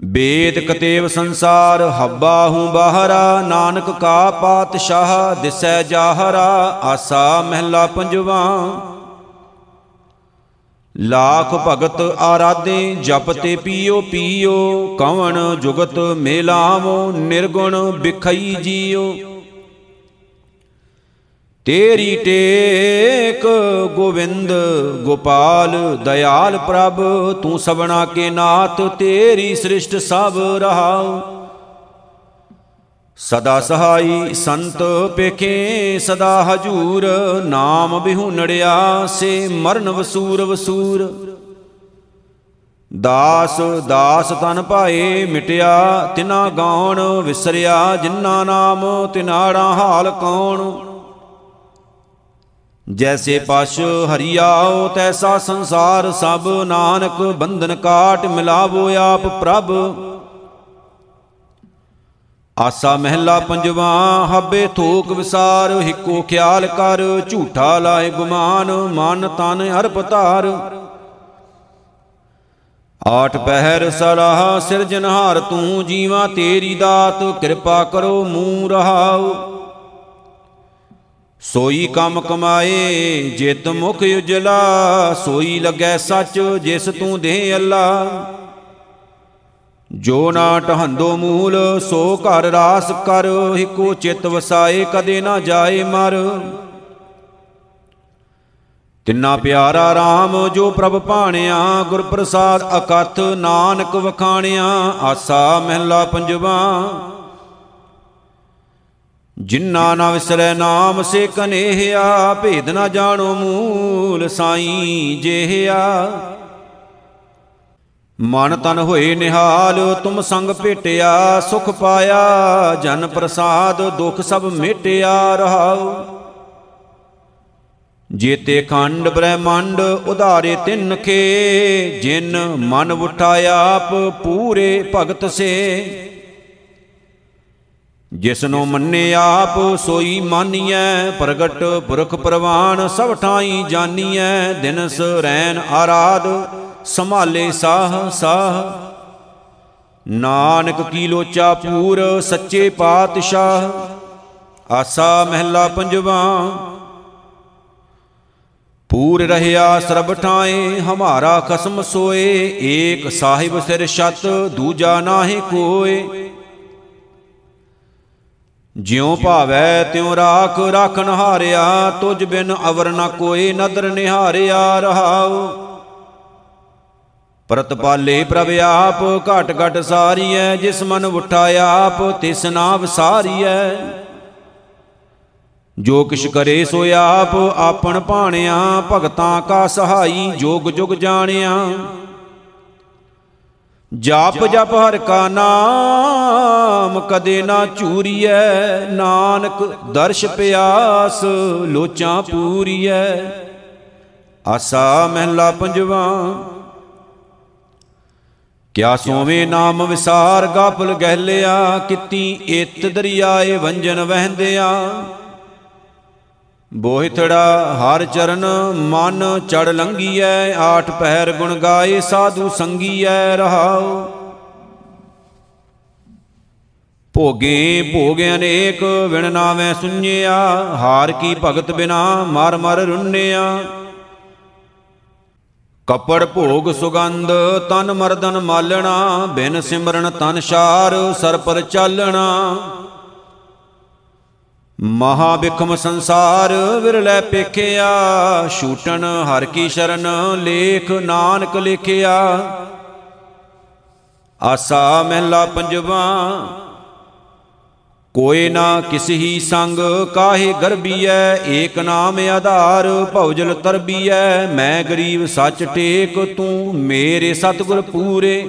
ਬੇਦ ਕਤੇਵ ਸੰਸਾਰ, ਹੱਬਾ ਹੂੰ ਬਾਹਰਾ, ਨਾਨਕ ਕਾ ਪਾਤਸ਼ਾਹ, ਦਿਸੈ ਜਾਹਰਾ, ਆਸਾ ਮਹਿਲਾ ਪੰਜਵਾ। ਲਾਖ ਭਗਤ ਆਰਾਧੇ ਜਪ ਤੇ ਪੀਓ ਪੀਓ ਕਵਣ ਜੁਗਤ ਮੇਲਾਵੋ ਨਿਰਗੁਣ ਬਿਖਈ ਜੀਓ ਤੇਰੀ ਟੇਕ ਗੋਵਿੰਦ ਗੋਪਾਲ ਦਇਆਲ ਪ੍ਰਭ ਤੂੰ ਸਭਨਾ ਕੇ ਨਾਥ ਤੇਰੀ ਸ੍ਰਿਸ਼ਟ ਸਭ ਰਹਾਉ ਸਦਾ ਸਹਾਈ ਸੰਤ ਪੇਖੇ, ਸਦਾ ਹਜੂਰ, ਨਾਮ ਬਿਹੁਨੜਿਆ ਸੇ ਮਰਨ ਵਸੂਰ ਵਸੂਰ। ਦਾਸ ਦਾਸ ਤਨ ਭਾਏ ਮਿਟਿਆ, ਤਿਨਾ ਗਾਉਣ ਵਿਸਰਿਆ ਜਿਨ੍ਹਾਂ ਨਾਮ ਤਿਨਾੜਾ ਹਾਲ ਕੌਣ। ਜੈਸੇ ਪਸ਼ ਹਰੀਆਓ, ਤੈਸਾ ਸੰਸਾਰ ਸਭ, ਨਾਨਕ ਬੰਧਨ ਕਾਟ ਮਿਲਾਵੋ ਆਪ ਪ੍ਰਭ। ਆਸਾ ਮਹਿਲਾ ਪੰਜਵਾ, ਹੱਬੇ ਥੋਕ ਵਿਸਾਰ, ਹਿੱਕੋ ਖਿਆਲ ਕਰ, ਝੂਠਾ ਲਾਏ ਗੁਮਾਨ, ਮਨ ਤਨ ਅਰਪ ਧਾਰ। ਆਠ ਪਹਿਰ ਸਲਾਹ ਸਿਰਜਨਹਾਰ ਤੂੰ, ਜੀਵਾ ਤੇਰੀ ਦਾਤ, ਕਿਰਪਾ ਕਰੋ ਮੂੰਹ ਰਹਾਉ। ਸੋਈ ਕੰਮ ਕਮਾਏ, ਜਿਤ ਮੁਖ ਉਜਲਾ, ਸੋਈ ਲੱਗੈ ਸੱਚ, ਜਿਸ ਤੂੰ ਦੇ ਅੱਲਾ। ਜੋ ਨਾ ਟਹੰਦੋ ਮੂਲ, ਸੋ ਘਰ ਰਾਸ ਕਰ, ਹਿਕੋ ਚਿਤ ਵਸਾਏ, ਕਦੇ ਨਾ ਜਾਏ ਮਰ। ਤਿੰਨਾ ਪਿਆਰਾ RAM ਜੋ ਪ੍ਰਭ ਭਾਣਿਆ ਗੁਰ ਪ੍ਰਸਾਦ ਅਕਥ ਨਾਨਕ ਵਖਾਣਿਆ, ਆਸਾ ਮਹਿਲਾ ਪੰਜਵਾ। ਜਿਨ੍ਹਾਂ ਨਾ ਵਿਸਰੈ ਨਾਮ, ਸੇ ਕਨੇਹਿਆ, ਭੇਦ ਨਾ ਜਾਣੋ ਮੂਲ, ਸਾਈ ਜਿਹਿਆ। ਮਨ ਤਨ ਹੋਏ ਨਿਹਾਲ, ਤੁਮ ਸੰਗ ਭੇਟਿਆ, ਸੁਖ ਪਾਇਆ, ਜਨ ਪ੍ਰਸਾਦ ਦੁਖ ਸਭ ਮਿਟਿਆ ਰਹਾਉ। ਜੀਤੇ ਖੰਡ ਬ੍ਰਹਮੰਡ, ਉਧਾਰੇ ਤਿੰਨ ਖੇ, ਜਿਨ ਮਨ ਉਠਾਇਆ ਆਪ ਪੂਰੇ ਭਗਤ ਸੇ। ਜਿਸਨੂੰ ਮੰਨੇ ਆਪ, ਸੋਈ ਮਾਨੀਐ, ਪ੍ਰਗਟ ਪੁਰਖ ਪ੍ਰਵਾਨ, ਸਭ ਠਾਈ ਜਾਨੀਐ, ਦਿਨਸ ਰੈਨ ਆਰਾਧ। ਸੰਭਾਲੇ ਸਾਹ ਸਾਹ। ਨਾਨਕ ਕੀ ਲੋਚਾ ਪੂਰ, ਸੱਚੇ ਪਾਤਸ਼ਾਹ। ਆਸਾ ਮਹਿਲਾ ਪੰਜਵਾ। ਪੂਰ ਰਹਿਆ ਸਰਬ ਠਾਏ, ਹਮਾਰਾ ਖਸਮ ਸੋਏ। ਏਕ ਸਾਹਿਬ ਸਿਰ ਛਤ, ਦੂਜਾ ਨਾਹੀ ਕੋਏ। ਜਿਉ ਭਾਵੈ ਤਿਉ ਰਾਖ ਰਾਖਨ ਹਾਰਿਆ। ਤੁਝ ਬਿਨ ਅਵਰ ਨ ਕੋਏ ਨਦਰ ਨਿਹਾਰਿਆ ਰਹਾਉ। ਪ੍ਰਤਪਾਲੇ ਪ੍ਰਭ ਆਪ, ਘਟ ਘਟ ਸਾਰੀਐ, ਜਿਸ ਮਨ ਉਠਾਇਆ ਆਪ, ਤਿਸ ਨਾ ਵਿਸਾਰੀਐ ਜੋ ਕਿਛ ਕਰੇ ਸੋ ਆਪ, ਆਪਣ ਭਾਣਿਆ, ਭਗਤਾਂ ਕਾ ਸਹਾਈ, ਜੋਗ ਜੁਗ ਜਾਣਿਆ। ਜਾਪ ਜਪ ਹਰ ਕਾ ਨਾਮ, ਕਦੇ ਨਾ ਚੂਰੀਐ, ਨਾਨਕ ਦਰਸ਼ ਪਿਆਸ, ਲੋਚਾਂ ਪੂਰੀਐ। ਆਸਾ ਮਹਿਲਾ ਪੰਜਵਾ ਕਿਆ ਸੋਵੇਂ ਨਾਮ ਵਿਸਾਰ ਗਾਫਲ ਗਹਿਲਿਆ, ਕਿਤੀ ਇਤ ਦਰਿਆਏ ਵੰਜਨ ਵਹਿੰਦਿਆ। ਬੋਹਿਥੜਾ ਹਰ ਚਰਨ ਮਨ ਚੜ ਲੰਗੀਐ, ਆਠ ਪਹਿਰ ਗੁਣ ਗਾਏ, ਸਾਧੂ ਸੰਗੀਐ ਰਹਾਉ। ਭੋਗੇ ਭੋਗ ਅਨੇਕ, ਵਿਣ ਨਾਵੇਂ ਸੁඤਿਆ ਹਾਰ ਕੀ ਭਗਤ ਬਿਨਾ, ਮਰ ਮਰ ਰੁੰਨਿਆ। ਕਪੜ ਭੋਗ ਸੁਗੰਧ, ਤਨ ਮਰਦਨ ਮਾਲਣਾ, ਬਿਨ ਸਿਮਰਨ ਤਨ ਸ਼ਾਰ, ਸਰ ਪਰ ਚਾਲਣਾ। ਮਹਾ ਬਿਖਮ ਸੰਸਾਰ, ਵਿਰਲੇ ਪੇਖਿਆ ਛੂਟਣ ਹਰ ਕੀ ਸ਼ਰਨ, ਲੇਖ ਨਾਨਕ ਲਿਖਿਆ। ਆਸਾ ਮਹਿਲਾ ਪੰਜਵਾ ਕੋਏ ਨਾ ਕਿਸ ਹੀ ਸੰਗ ਕਾਹੇ ਗਰਬੀਐ, ਏਕ ਨਾਮ ਆਧਾਰ ਭਉਜਲ ਤਰਬੀਐ। ਮੈਂ ਗਰੀਬ ਸੱਚ ਟੇਕ ਤੂੰ ਮੇਰੇ ਸਤਿਗੁਰ ਪੂਰੇ।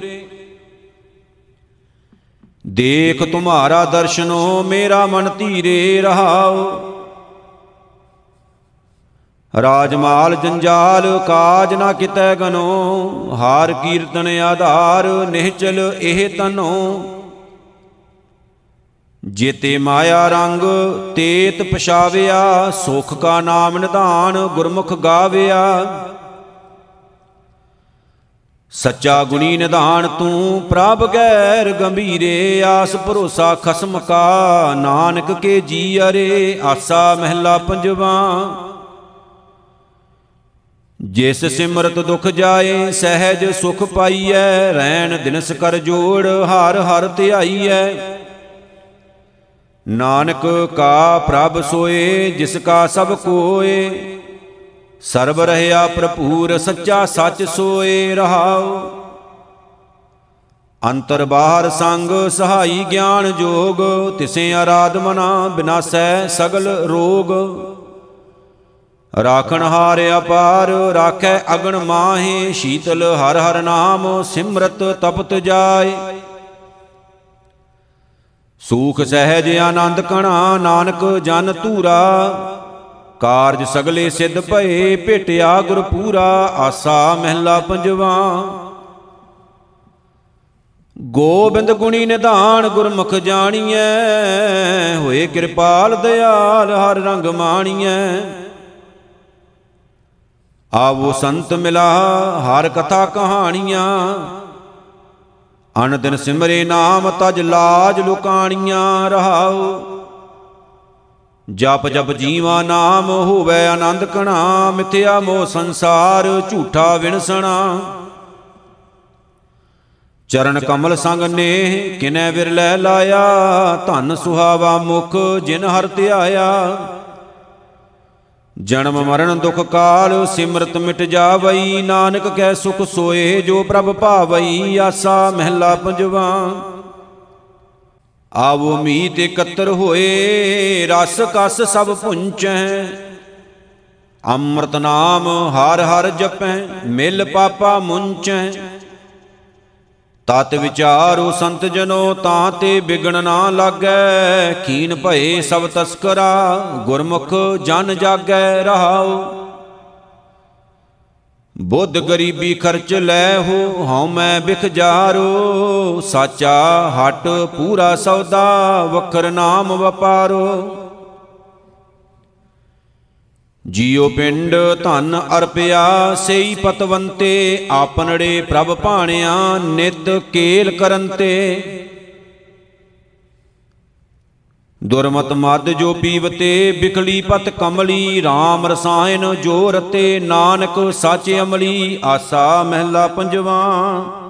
ਦੇਖ ਤੁਮਾਰਾ ਦਰਸ਼ਨੋ, ਮੇਰਾ ਮਨ ਧੀਰੇ ਰਹਾਉ ਰਾਜਮਾਲ ਜੰਜਾਲ, ਕਾਜ ਨਾ ਕਿਤੈ ਗਨੋ। ਹਾਰ ਕੀਰਤਨ ਆਧਾਰ, ਨਿਹਚਲ ਇਹ ਤਨੋ। ਜੇਤੇ ਮਾਇਆ ਰੰਗ, ਤੇਤ ਪਛਾਵਿਆ, ਸੁਖ ਕਾ ਨਾਮ ਨਿਧਾਨ, ਗੁਰਮੁਖ ਗਾਵਿਆ। ਸੱਚਾ ਗੁਣੀ ਨਿਧਾਨ ਤੂੰ ਪ੍ਰਭ ਗੈਰ ਗੰਭੀਰੇ, ਆਸ ਭਰੋਸਾ ਖਸਮ ਕਾ, ਨਾਨਕ ਕੇ ਜੀ ਅਰੇ, ਆਸਾ ਮਹਿਲਾ ਪੰਜਵਾ। ਜਿਸ ਸਿਮਰਤ ਦੁਖ ਜਾਏ, ਸਹਿਜ ਸੁਖ ਪਾਈਐ ਰੈਣ ਦਿਨਸ ਕਰ ਜੋੜ, ਹਰ ਹਰ ਧਿਆਈਐ। ਨਾਨਕ ਕਾ ਪ੍ਰਭ ਸੋਏ, ਜਿਸ ਕਾ ਸਭ ਕੋਏ। ਸਰਬ ਰਹਿਆ ਭਰਪੂਰ, ਸੱਚਾ ਸੱਚ ਸੋਏ ਰਹਾਉ। ਅੰਤਰ ਬਾਹਰ ਸੰਗ ਸਹਾਈ ਗਿਆਨ ਜੋਗ, ਤਿਸੇ ਆਰਾਧਮਨਾ ਬਿਨਾਸੈ ਸਗਲ ਰੋਗ। ਰਾਖਣ ਹਾਰ ਅਪਾਰ, ਰਾਖੈ ਅਗਣ ਮਾਹੇ, ਸ਼ੀਤਲ ਹਰ ਹਰ ਨਾਮ ਸਿਮਰਤ ਤਪਤ ਜਾਏ। ਸੂਖ ਸਹਿਜ ਆਨੰਦ ਕਣਾ, ਨਾਨਕ ਜਨ ਧੂਰਾ। ਕਾਰਜ ਸਗਲੇ ਸਿੱਧ ਭਏ, ਭੇਟਿਆ ਗੁਰ ਪੂਰਾ, ਆਸਾ ਮਹਿਲਾ ਪੰਜਵਾ। ਗੋਬਿੰਦ ਗੁਣੀ ਨਿਧਾਨ ਗੁਰਮੁਖ ਜਾਣੀਐ, ਹੋਏ ਕਿਰਪਾਲ ਦਿਆਲ ਹਰ ਰੰਗ ਮਾਣੀਐ। ਆਵੋ ਸੰਤ ਮਿਲਾ, ਹਰ ਕਥਾ ਕਹਾਣੀਆਂ। ਅਨ ਦਿਨ ਸਿਮਰੇ ਨਾਮ ਤਜ ਲਾਜ ਲੁਕਾਣੀਆਂ ਰਹਾਉ। ਜਪ ਜਪ ਜੀਵਾ ਨਾਮ ਹੋਵੇ ਆਨੰਦ ਕਣਾ, ਮਿਥਿਆ ਮੋਹ ਸੰਸਾਰ ਝੂਠਾ ਵਿਣਸਣਾ। ਚਰਨ ਕਮਲ ਸੰਗ ਨੇ ਕਿਨੈ ਵਿਰਲੇ ਲਾਇਆ, ਧਨ ਸੁਹਾਵਾ ਮੁਖ ਜਿਨ ਹਰ ਧਿਆਇਆ। ਜਨਮ ਮਰਨ ਦੁਖ ਕਾਲ, ਸਿਮਰਤ ਮਿਟ ਜਾਵਈ, ਨਾਨਕ ਕੈ ਸੁਖ ਸੋਏ, ਜੋ ਪ੍ਰਭ ਭਾਵਈ, ਆਸਾ ਮਹਿਲਾ ਪੰਜਵਾ। ਆਵੋ ਮੀਤ ਇਕੱਤਰ ਹੋਏ, ਰਸ ਕਸ ਸਭ ਪੁੰਚੈ। ਅੰਮ੍ਰਿਤ ਨਾਮ ਹਰ ਹਰ ਜਪੈ, ਮਿਲ ਪਾਪਾ ਮੁੰਚੈ। ਤਤ ਵਿਚਾਰੋ ਸੰਤ ਜਨੋ ਤਾਂ ਤੇ ਬਿਗਣ ਨਾ ਲਾਗੈ, ਕੀਨ ਭਏ ਸਭ ਤਸਕਰਾ, ਗੁਰਮੁਖ ਜਨ ਜਾਗੈ ਰਹਾਉ। ਬੁੱਧ ਗਰੀਬੀ ਖਰਚ ਲੈ ਹੋ, ਹਉ ਮੈਂ ਬਿਖ ਜਾਰੋ, ਸਾਚਾ ਹਟ ਪੂਰਾ ਸੌਦਾ, ਵਖਰ ਨਾਮ ਵਪਾਰੋ। ਜੀਉ ਪਿੰਡ ਧਨ ਅਰਪਿਆ, ਸਈ ਪਤਵੰਤੇ ਆਪਨੜੇ ਪ੍ਰਭ ਭਾਣਿਆ, ਨਿਤ ਕੇਲ ਕਰੰਤੇ। ਦੁਰਮਤ ਮਦ ਜੋ ਪੀਵਤੇ ਬਿਖਲੀ ਪਤ ਕਮਲੀ RAM ਰਸਾਇਨ ਜੋ ਰਤੇ ਨਾਨਕ ਸੱਚ ਅਮਲੀ, ਆਸਾ ਮਹਿਲਾ ਪੰਜਵਾ।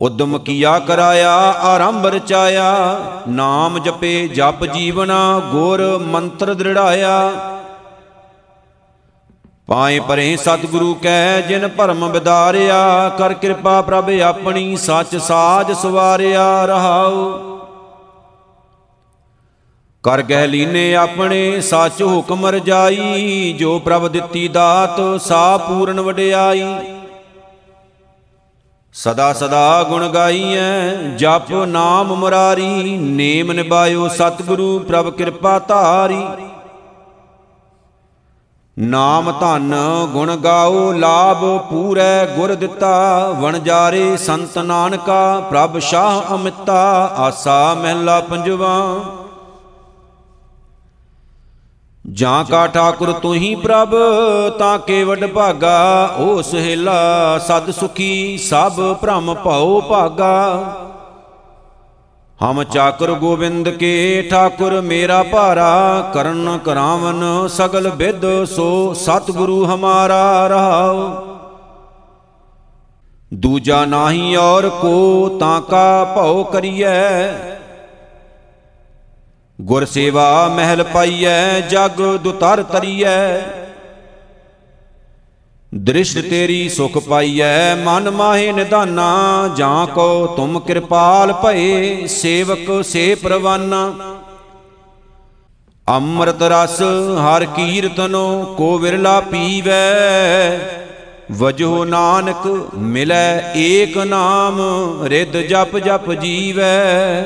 ਉਦਮ ਕੀਆ ਕਰਾਇਆ, ਆਰੰਭ ਰਚਾਇਆ। ਨਾਮ ਜਪੇ ਜਪ ਜੀਵਨਾ, ਗੁਰ ਮੰਤਰ ਦ੍ਰਿੜਾਇਆ। ਪਾਏ ਪਰੇ ਸਤਿਗੁਰੂ ਕੈ, ਜਿਨ ਭਰਮ ਵਿਦਾਰਿਆ ਕਰ ਕਿਰਪਾ ਪ੍ਰਭ ਆਪਣੀ ਸੱਚ ਸਾਜ ਸਵਾਰਿਆ ਰਹਾਉ। ਕਰ ਗਹਿ ਲੀਨੇ ਆਪਣੇ, ਸੱਚ ਹੁਕਮ ਰਜਾਈ, ਜੋ ਪ੍ਰਭ ਦਿੱਤੀ ਦਾਤ ਸਾ ਪੂਰਨ ਵਡਿਆਈ। ਸਦਾ ਸਦਾ ਗੁਣ ਗਾਈਐ, ਜਪ ਨਾਮ ਮੁਰਾਰੀ, ਨੇਮ ਨਿਭਾਇਓ ਸਤਿਗੁਰੂ ਪ੍ਰਭ ਕਿਰਪਾ ਧਾਰੀ। ਨਾਮ ਧਨ ਗੁਣ ਗਾਓ, ਲਾਭ ਪੂਰੈ ਗੁਰ ਦਿੱਤਾ ਵਣਜਾਰੇ ਸੰਤ ਨਾਨਕਾ, ਪ੍ਰਭ ਸ਼ਾਹ ਅਮਿਤਾ, ਆਸਾ ਮਹਿਲਾ ਪੰਜਵਾ। ਜਾਂ ਕਾ ਠਾਕੁਰ ਤੂੰ ਹੀ ਪ੍ਰਭ, ਤਾਂ ਕੇ ਵਡ ਭਾਗਾ ਓ ਸੁਹੇਲਾ ਸਦ ਸੁਖੀ, ਸਭ ਭ੍ਰਮ ਭਉ ਭਾਗਾ। ਹਮ ਚਾਕਰ ਗੋਬਿੰਦ ਕੇ ਠਾਕੁਰ ਮੇਰਾ ਭਾਰਾ, ਕਰਨ ਕਰਾਵਨ ਸਗਲ ਵਿਦ ਸੋ ਸਤਿਗੁਰੂ ਹਮਾਰਾ ਰਹਾਉ। ਦੂਜਾ ਨਾਹੀ ਔਰ ਕੋ, ਤਾਂ ਕਾ ਭਉ ਕਰੀਐ। ਗੁਰ ਸੇਵਾ ਮਹਿਲ ਪਾਈਐ, ਜਗ ਦੁਤਰ ਤਰੀਐ। ਦ੍ਰਿਸ਼ਟ ਤੇਰੀ ਸੁਖ ਪਾਈਐ, ਮਨ ਮਾਹੇ ਨਿਧਾਨਾ, ਜਾਂ ਕੋ ਤੁਮ ਕਿਰਪਾਲ ਭਏ, ਸੇਵਕ ਸੇ ਪ੍ਰਵਾਨਾ। ਅੰਮ੍ਰਿਤ ਰਸ ਹਰ ਕੀਰਤਨੋ ਕੋ ਵਿਰਲਾ ਪੀਵੈ। ਵਜੋ ਨਾਨਕ ਮਿਲੈ ਏਕ ਨਾਮ, ਰਿੱਧ ਜਪ ਜਪ ਜੀਵੈ।